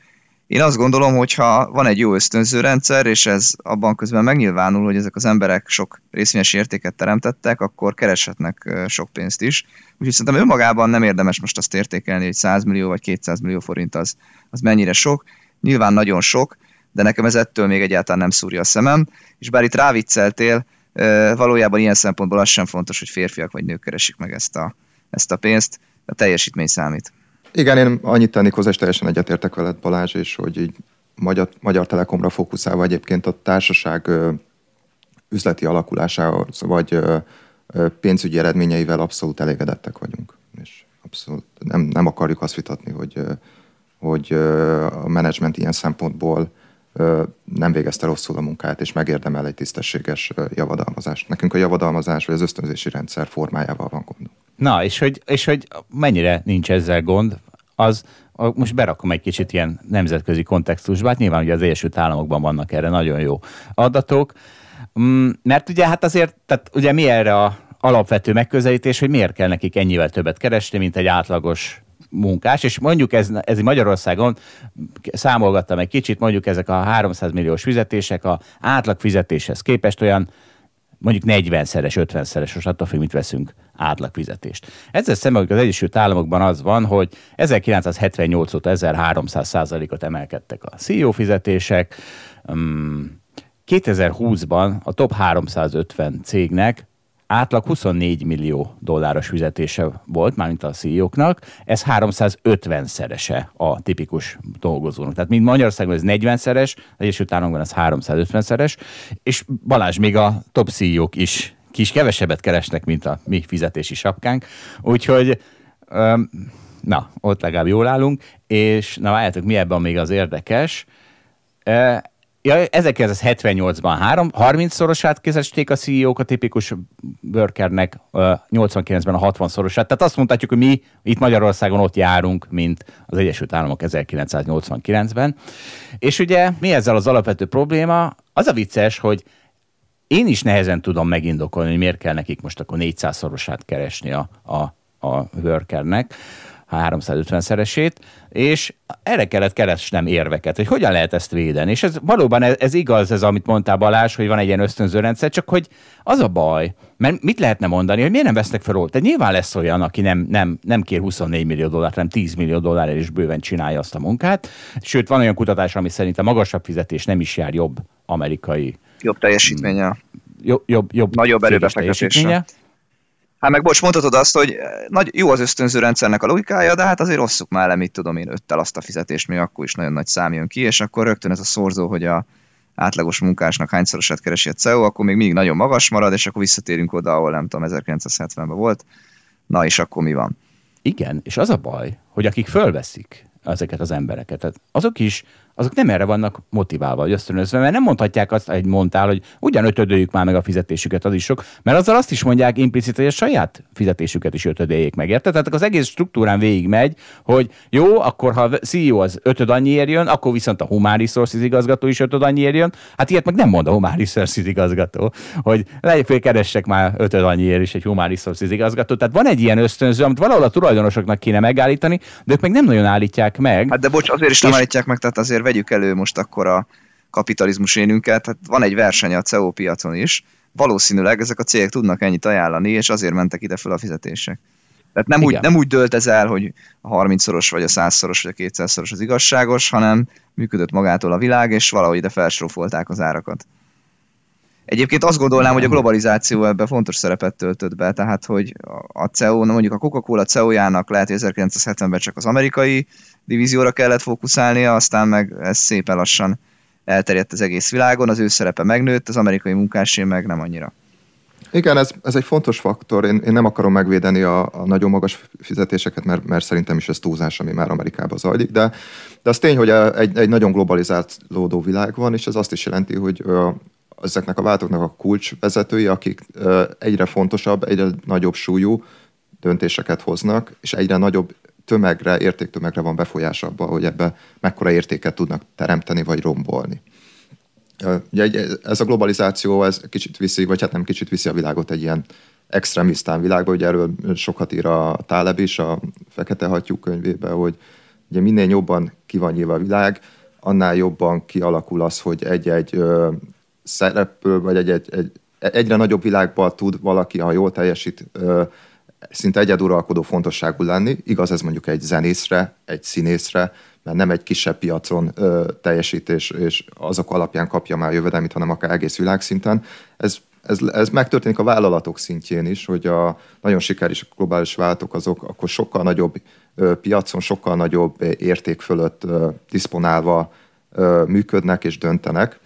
én azt gondolom, hogy ha van egy jó ösztönző rendszer, és ez abban közben megnyilvánul, hogy ezek az emberek sok részvényes értéket teremtettek, akkor kereshetnek sok pénzt is. Úgyhogy szerintem önmagában nem érdemes most azt értékelni, hogy 100 millió vagy 200 millió forint az, az mennyire sok. Nyilván nagyon sok, de nekem ez ettől még egyáltalán nem szúrja a szemem. És bár itt rávicceltél, valójában ilyen szempontból az sem fontos, hogy férfiak vagy nők keresik meg ezt a, ezt a pénzt, a teljesítmény számít. Igen, én annyit tennék hozzá, és teljesen egyetértek veled Balázs, és hogy így Magyar, Magyar Telekomra fókuszálva egyébként a társaság üzleti alakulásához, vagy pénzügyi eredményeivel abszolút elégedettek vagyunk. És abszolút nem, nem akarjuk azt vitatni, hogy, hogy a menedzsment ilyen szempontból nem végezte rosszul a munkát, és megérdemel egy tisztességes javadalmazást. Nekünk a javadalmazás vagy az ösztönzési rendszer formájával van gondunk. Na, és hogy, és hogy mennyire nincs ezzel gond, az most berakom egy kicsit ilyen nemzetközi kontextusba, hát nyilván ugye az Egyesült Államokban vannak erre nagyon jó adatok, mm, mert ugye hát azért, tehát ugye mi erre a alapvető megközelítés, hogy miért kell nekik ennyivel többet keresni, mint egy átlagos munkás, és mondjuk ez, ez Magyarországon, számolgattam egy kicsit, mondjuk ezek a 300 milliós fizetések a átlag fizetéshez képest olyan mondjuk 40-szeres, 50-szeres, most attól függ, mit veszünk átlagfizetést. Ezzel szemben az Egyesült Államokban az van, hogy 1978 óta 1300 százalékot emelkedtek a CEO fizetések, 2020-ban a top 350 cégnek átlag 24 millió dolláros fizetése volt, mármint a CEO-knak, ez 350-szerese a tipikus dolgozónak. Tehát mint Magyarországon ez 40-szeres, az Egyesült Államokban ez 350-szeres, és Balázs még a top CEO-k is kis kevesebbet keresnek, mint a mi fizetési sapkánk, úgyhogy na, ott legalább jól állunk, és na várjátok, mi ebben még az érdekes, Ja, 1978-ban három, 30-szorosát kezesték a CEO-k a tipikus workernek, 89-ben a 60-szorosát. Tehát azt mondhatjuk, hogy mi itt Magyarországon ott járunk, mint az Egyesült Államok 1989-ben. És ugye mi ezzel az alapvető probléma? Az a vicces, hogy én is nehezen tudom megindokolni, hogy miért kell nekik most akkor 400-szorosát keresni a, a, a workernek. 350-szeresét, és erre kellett keresnem érveket, hogy hogyan lehet ezt védeni. És ez valóban ez, ez igaz, ez amit mondtál Balázs, hogy van egy ilyen ösztönző rendszer, csak hogy az a baj, mert mit lehetne mondani, hogy miért nem vesznek fel róla? Tehát nyilván lesz olyan, aki nem, nem, nem kér 24 millió dollárt, hanem 10 millió dollárért is bőven csinálja azt a munkát. Sőt, van olyan kutatás, ami szerint a magasabb fizetés nem is jár jobb amerikai jobb teljesítménye. Jobb, jobb, jobb Nagyobb erőbefektetése. Hát meg bocs, mondhatod azt, hogy eh, nagy, jó az ösztönző rendszernek a logikája, de hát azért rosszuk már le, mit tudom én, öttel azt a fizetést, még akkor is nagyon nagy szám jön ki, és akkor rögtön ez a szorzó, hogy a átlagos munkásnak hányszorosát keresi a CEO, akkor még mindig nagyon magas marad, és akkor visszatérünk oda, ahol nem tudom, 1970-ben volt. Na és akkor mi van? Igen, és az a baj, hogy akik fölveszik ezeket az embereket, tehát azok is azok nem erre vannak motiválva, vagy ösztönözve, mert nem mondhatják azt, hogy mondtál, hogy ugyan ötödőjük már meg a fizetésüket, az is sok, mert azzal azt is mondják implicit, hogy a saját fizetésüket is ötödéjék meg, érted? Tehát az egész struktúrán végigmegy, hogy jó, akkor ha a CEO az ötöd annyiért jön, akkor viszont a Human Resources igazgató is ötöd annyiért jön. Hát ilyet meg nem mond a Human Resources igazgató, hogy lejjebb keressek már ötöd annyiért is egy Human Resources igazgató. Tehát van egy ilyen ösztönző, amit valahol a tulajdonosoknak kéne megállítani, de ők meg nem nagyon állítják meg. Hát de bocs, azért is nem állítják meg, tehát azért vegyük elő most akkor a kapitalizmus énünket. Hát van egy verseny a CEO piacon is, valószínűleg ezek a cégek tudnak ennyit ajánlani, és azért mentek ide fel a fizetések. Tehát nem, úgy, nem úgy dölt ez el, hogy a 30-szoros, vagy a 100-szoros, vagy a 200-szoros az igazságos, hanem működött magától a világ, és valahogy ide felsrófolták az árakat. Egyébként azt gondolnám, hogy a globalizáció ebben fontos szerepet töltött be, tehát hogy a CEO, mondjuk a Coca-Cola CEO-jának lehet, hogy 1970-ben csak az amerikai divízióra kellett fókuszálnia, aztán meg ez szépen lassan elterjedt az egész világon, az ő szerepe megnőtt, az amerikai munkásé meg nem annyira. Igen, ez, ez egy fontos faktor. Én, én nem akarom megvédeni a, a nagyon magas fizetéseket, mert, mert szerintem is ez túlzás, ami már Amerikában zajlik, de, de az tény, hogy egy, egy nagyon globalizálódó világ van, és ez azt is jelenti, hogy ezeknek a váltóknak a kulcsvezetői, akik egyre fontosabb, egyre nagyobb súlyú döntéseket hoznak, és egyre nagyobb tömegre, értéktömegre van befolyás abba, hogy ebbe mekkora értéket tudnak teremteni vagy rombolni. Ugye ez a globalizáció, ez kicsit viszi, vagy hát nem kicsit viszi a világot egy ilyen extremisztán világba, ugye erről sokat ír a Táleb is a Fekete Hattyú könyvébe, hogy ugye minél jobban ki van nyilva a világ, annál jobban kialakul az, hogy egy-egy szereplő, vagy egy, egy, egy, egyre nagyobb világban tud valaki, ha jól teljesít, szinte egyeduralkodó fontosságú lenni. Igaz ez mondjuk egy zenészre, egy színészre, mert nem egy kisebb piacon ö, teljesítés, és azok alapján kapja már jövedelmit, hanem akár egész világszinten. Ez, ez, ez megtörténik a vállalatok szintjén is, hogy a nagyon sikeres globális vállalatok azok akkor sokkal nagyobb ö, piacon, sokkal nagyobb érték fölött ö, diszponálva ö, működnek és döntenek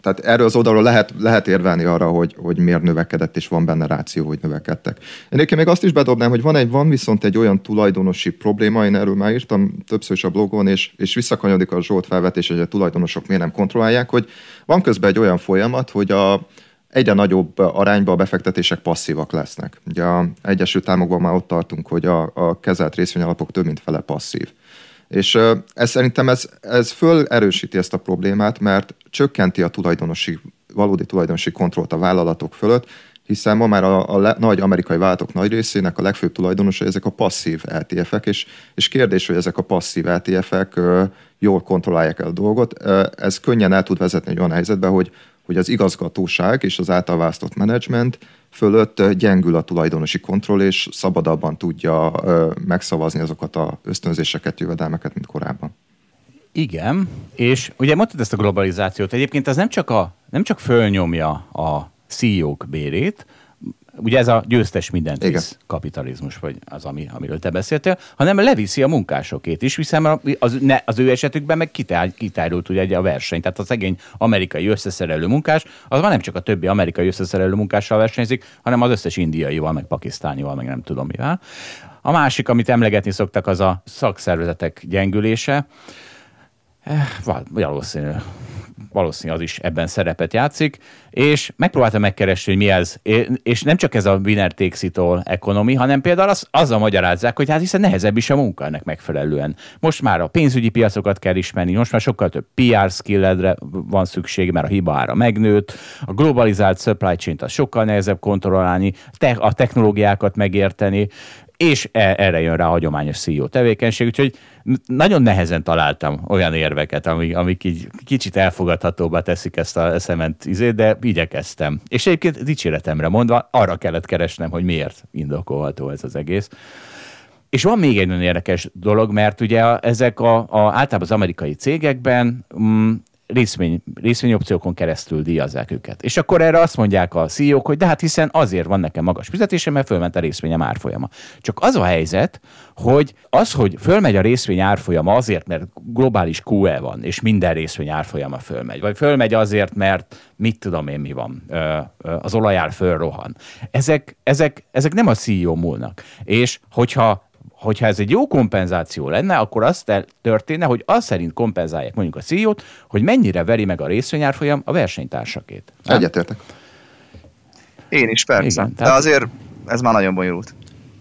tehát erről az oldalról lehet, lehet érvelni arra, hogy, hogy miért növekedett, és van benne ráció, hogy növekedtek. Én egyébként még azt is bedobnám, hogy van, egy, van viszont egy olyan tulajdonosi probléma, én erről már írtam többször is a blogon, és, és visszakanyarodik a Zsolt felvetés, hogy a tulajdonosok miért nem kontrollálják, hogy van közben egy olyan folyamat, hogy a, egyre nagyobb arányban a befektetések passzívak lesznek. Ugye a Egyesült Államokban már ott tartunk, hogy a, a kezelt részvényalapok több mint fele passzív. És ez szerintem ez, ez fölerősíti ezt a problémát, mert csökkenti a tulajdonosi, valódi tulajdonosi kontrollt a vállalatok fölött, hiszen ma már a, a le, nagy amerikai vállalatok nagy részének a legfőbb tulajdonosa ezek a passzív LTF-ek, és, és kérdés, hogy ezek a passzív LTF-ek jól kontrollálják el a dolgot. Ez könnyen el tud vezetni egy olyan helyzetbe, hogy, hogy az igazgatóság és az által választott menedzsment fölött gyengül a tulajdonosi kontroll, és szabadabban tudja megszavazni azokat a ösztönzéseket, jövedelmeket, mint korábban. Igen, és ugye mondtad ezt a globalizációt, egyébként ez nem csak, a, nem csak fölnyomja a CEO-k bérét, ugye ez a győztes mindent Igen. visz kapitalizmus, vagy az, ami, amiről te beszéltél, hanem leviszi a munkásokét is, hiszen az, ne, az ő esetükben meg kitár, kitárult ugye a verseny. Tehát a szegény amerikai összeszerelő munkás, az már nem csak a többi amerikai összeszerelő munkással versenyzik, hanem az összes indiaival, meg pakisztánival, meg nem tudom mivel. A másik, amit emlegetni szoktak, az a szakszervezetek gyengülése. Eh, valószínű valószínű az is ebben szerepet játszik, és megpróbáltam megkeresni, hogy mi ez, és nem csak ez a winner takes it all economy, hanem például az, azzal magyarázzák, hogy hát hiszen nehezebb is a munka ennek megfelelően. Most már a pénzügyi piacokat kell ismerni, most már sokkal több PR skilledre van szükség, mert a hiba ára megnőtt, a globalizált supply chain-t az sokkal nehezebb kontrollálni, te- a technológiákat megérteni, és e- erre jön rá a hagyományos CEO tevékenység, úgyhogy nagyon nehezen találtam olyan érveket, amik, amik így kicsit elfogadhatóbbá teszik ezt a szement izét, de igyekeztem. És egyébként dicséretemre mondva, arra kellett keresnem, hogy miért indokolható ez az egész. És van még egy nagyon érdekes dolog, mert ugye ezek a, a általában az amerikai cégekben mm, részvény, részvényopciókon keresztül díjazzák őket. És akkor erre azt mondják a CEO-k, hogy de hát hiszen azért van nekem magas fizetésem, mert fölment a részvényem árfolyama. Csak az a helyzet, hogy az, hogy fölmegy a részvény árfolyama azért, mert globális QE van, és minden részvény árfolyama fölmegy, vagy fölmegy azért, mert mit tudom én mi van, az olajár fölrohan. Ezek, ezek, ezek nem a CEO múlnak. És hogyha hogyha ez egy jó kompenzáció lenne, akkor azt történne, hogy az szerint kompenzálják mondjuk a CEO-t, hogy mennyire veri meg a részvényárfolyam a versenytársakét. Egyetértek. Én is, persze. Igen, tehát... De azért ez már nagyon bonyolult.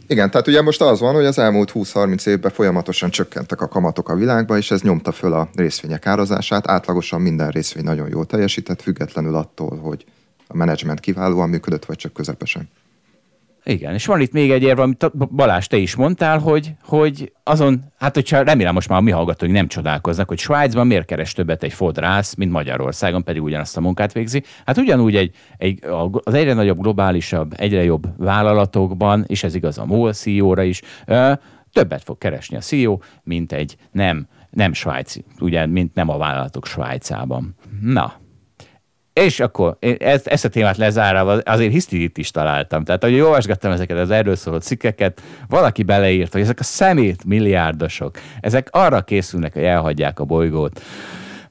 Igen, tehát ugye most az van, hogy az elmúlt 20-30 évben folyamatosan csökkentek a kamatok a világban, és ez nyomta föl a részvények árazását. Átlagosan minden részvény nagyon jól teljesített, függetlenül attól, hogy a menedzsment kiválóan működött, vagy csak közepesen. Igen, és van itt még egy érv, amit Balázs, te is mondtál, hogy, hogy azon, hát hogyha remélem most már a mi hallgatóink nem csodálkoznak, hogy Svájcban miért keres többet egy fodrász, mint Magyarországon, pedig ugyanazt a munkát végzi. Hát ugyanúgy egy, egy, az egyre nagyobb, globálisabb, egyre jobb vállalatokban, és ez igaz a MOL CEO-ra is, többet fog keresni a CEO, mint egy nem, nem svájci, ugye, mint nem a vállalatok Svájcában. Na, és akkor ezt, ezt a témát lezárva azért hisztirit is találtam. Tehát, ahogy olvasgattam ezeket az erről szóló cikkeket, valaki beleírt, hogy ezek a szemét milliárdosok, ezek arra készülnek, hogy elhagyják a bolygót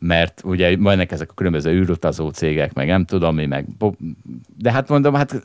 mert ugye vannak ezek a különböző űrutazó cégek, meg nem tudom mi, meg... De hát mondom, hát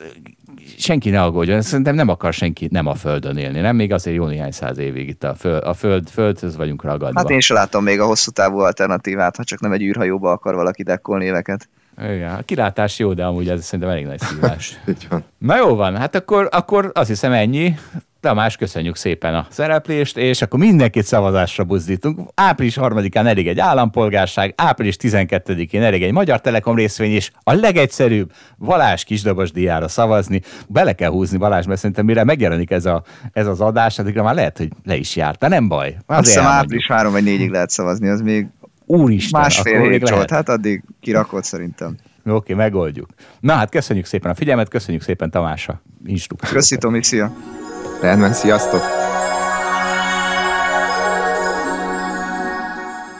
senki ne aggódjon, szerintem nem akar senki nem a Földön élni, nem? Még azért jó néhány száz évig itt a, föld, a föld, Földhöz vagyunk ragadva. Hát én sem látom még a hosszú távú alternatívát, ha csak nem egy űrhajóba akar valaki dekkolni éveket. Igen, a kilátás jó, de amúgy ez szerintem elég nagy szívás. [LAUGHS] Na jó van, hát akkor, akkor azt hiszem ennyi. Tamás, köszönjük szépen a szereplést, és akkor mindenkit szavazásra buzdítunk. Április 3-án elég egy állampolgárság, április 12-én elég egy Magyar Telekom részvény, és a legegyszerűbb Balázs kisdobos diára szavazni. Bele kell húzni Balázs, mert szerintem mire megjelenik ez, a, ez az adás, addigra már lehet, hogy le is járt, de nem baj. Azt hiszem április 3 vagy 4-ig lehet szavazni, az még Úristen, Másfél hét volt, hát addig kirakott szerintem. Oké, okay, megoldjuk. Na hát köszönjük szépen a figyelmet, köszönjük szépen Tamás a instrukciót. Köszi Tomi, szia! Rendben, sziasztok!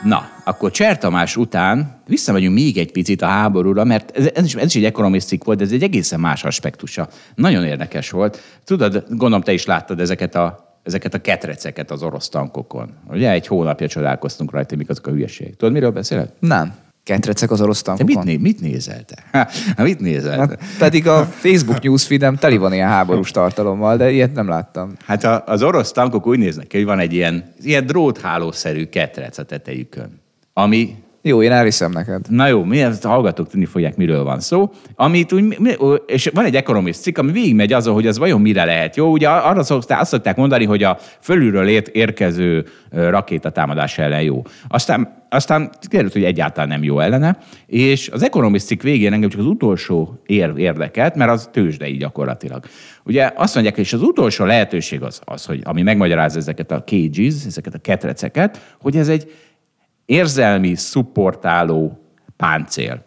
Na, akkor Cser Tamás után visszamegyünk még egy picit a háborúra, mert ez, ez, is, ez is egy ekonomisztik volt, de ez egy egészen más aspektusa. Nagyon érdekes volt. Tudod, gondolom te is láttad ezeket a ezeket a ketreceket az orosz tankokon. Ugye egy hónapja csodálkoztunk rajta, mik azok a hülyeségek. Tudod, miről beszélek? Nem. Ketrecek az orosz tankokon. Te mit, mit nézel te? Ha, [LAUGHS] mit nézel? Hát, pedig a Facebook newsfeedem teli van ilyen háborús tartalommal, de ilyet nem láttam. Hát a, az orosz tankok úgy néznek ki, hogy van egy ilyen, ilyen dróthálószerű ketrec a tetejükön, ami jó, én elhiszem neked. Na jó, mi ezt hallgatók tudni fogják, miről van szó. Amit úgy, és van egy Economist cikk, ami végigmegy azon, hogy az vajon mire lehet jó. Ugye arra szokták, azt szokták mondani, hogy a fölülről érkező rakétatámadás ellen jó. Aztán, aztán kiderült, hogy egyáltalán nem jó ellene, és az Economist cikk végén engem csak az utolsó ér, érdekelt, mert az tőzsdei gyakorlatilag. Ugye azt mondják, hogy az utolsó lehetőség az, az hogy ami megmagyarázza ezeket a cages, ezeket a ketreceket, hogy ez egy érzelmi, szupportáló páncél,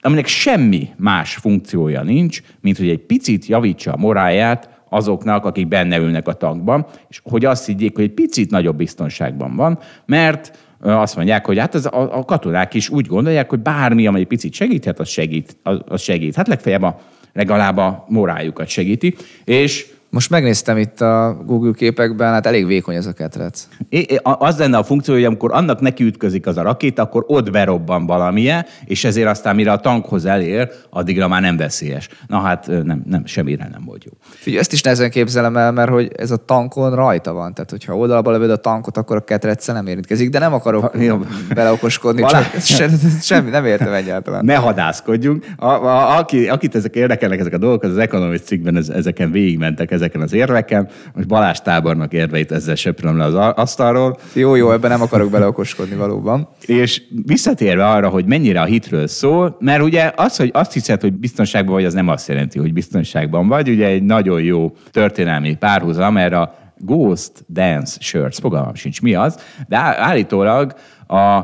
aminek semmi más funkciója nincs, mint hogy egy picit javítsa a moráját azoknak, akik benne ülnek a tankban, és hogy azt higgyék, hogy egy picit nagyobb biztonságban van, mert azt mondják, hogy hát az, a, a katonák is úgy gondolják, hogy bármi, amely picit segíthet, az segít. Az, az segít. Hát legfeljebb a, legalább a moráljukat segíti. És Most megnéztem itt a Google képekben, hát elég vékony ez a ketrec. É, a- az lenne a funkció, hogy amikor annak nekiütközik az a rakéta, akkor ott berobban valamilyen, és ezért aztán mire a tankhoz elér, addigra már nem veszélyes. Na hát nem, nem semmire nem volt jó. Figyelj, ezt is nehezen képzelem el, mert hogy ez a tankon rajta van. Tehát, hogyha oldalba lövöd a tankot, akkor a ketrecce nem érintkezik, de nem akarok Jó. beleokoskodni, Valá- csak se, semmi, nem értem egyáltalán. Ne hadászkodjunk. A, a, aki, akit ezek érdekelnek, ezek a dolgok, az, az Economist cikkben ez, ezeken végigmentek ezeken az érveken. Most Balázs tábornok érveit ezzel söpröm le az asztalról. Jó, jó, ebben nem akarok beleokoskodni valóban. És visszatérve arra, hogy mennyire a hitről szól, mert ugye az, hogy azt hiszed, hogy biztonságban vagy, az nem azt jelenti, hogy biztonságban vagy. Ugye egy nagyon jó történelmi párhuzam, erre a Ghost Dance Shirts, fogalmam sincs mi az, de állítólag a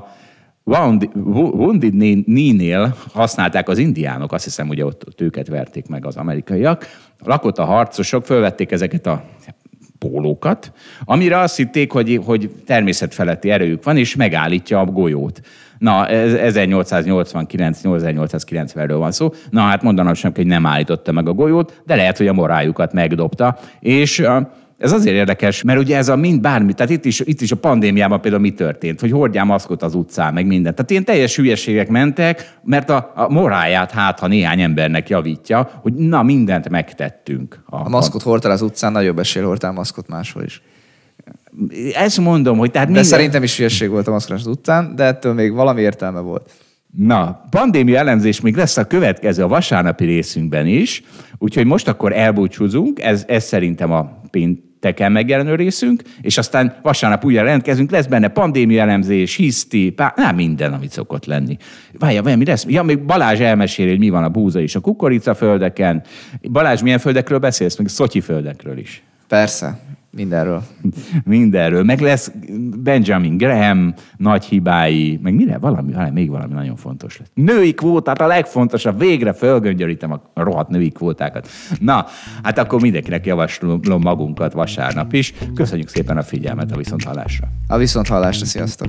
Wounded Knee-nél használták az indiánok, azt hiszem, ugye ott, ott őket verték meg az amerikaiak. A lakota harcosok fölvették ezeket a pólókat, amire azt hitték, hogy, hogy természetfeletti erőjük van, és megállítja a golyót. Na, ez 1889-1890-ről van szó. Na, hát mondanom sem, hogy nem állította meg a golyót, de lehet, hogy a moráljukat megdobta. És ez azért érdekes, mert ugye ez a mind bármi, tehát itt is, itt is a pandémiában például mi történt, hogy hordjál maszkot az utcán, meg mindent. Tehát ilyen teljes hülyeségek mentek, mert a, a moráját hát, ha néhány embernek javítja, hogy na, mindent megtettünk. A maszkot hordtál az utcán, nagyobb esély hordtál maszkot máshol is. Ezt mondom, hogy tehát De minden... szerintem is hülyeség volt a maszkolás az után, de ettől még valami értelme volt. Na, pandémia elemzés még lesz a következő a vasárnapi részünkben is, úgyhogy most akkor elbúcsúzunk, ez, ez szerintem a pénteken megjelenő részünk, és aztán vasárnap újra jelentkezünk, lesz benne pandémia elemzés, hiszti, pá, nem minden, amit szokott lenni. Várja, várja, mi lesz? Ja, még Balázs elmeséli, hogy mi van a búza és a kukorica földeken. Balázs, milyen földekről beszélsz? Még Szotyi földekről is. Persze, mindenről. [LAUGHS] Mindenről. Meg lesz Benjamin Graham nagy hibái, meg mire? Valami, valami még valami nagyon fontos lesz. Női kvótát a legfontosabb. Végre fölgöngyörítem a rohadt női kvótákat. Na, hát akkor mindenkinek javaslom magunkat vasárnap is. Köszönjük szépen a figyelmet a viszonthallásra. A viszont hallásra, sziasztok!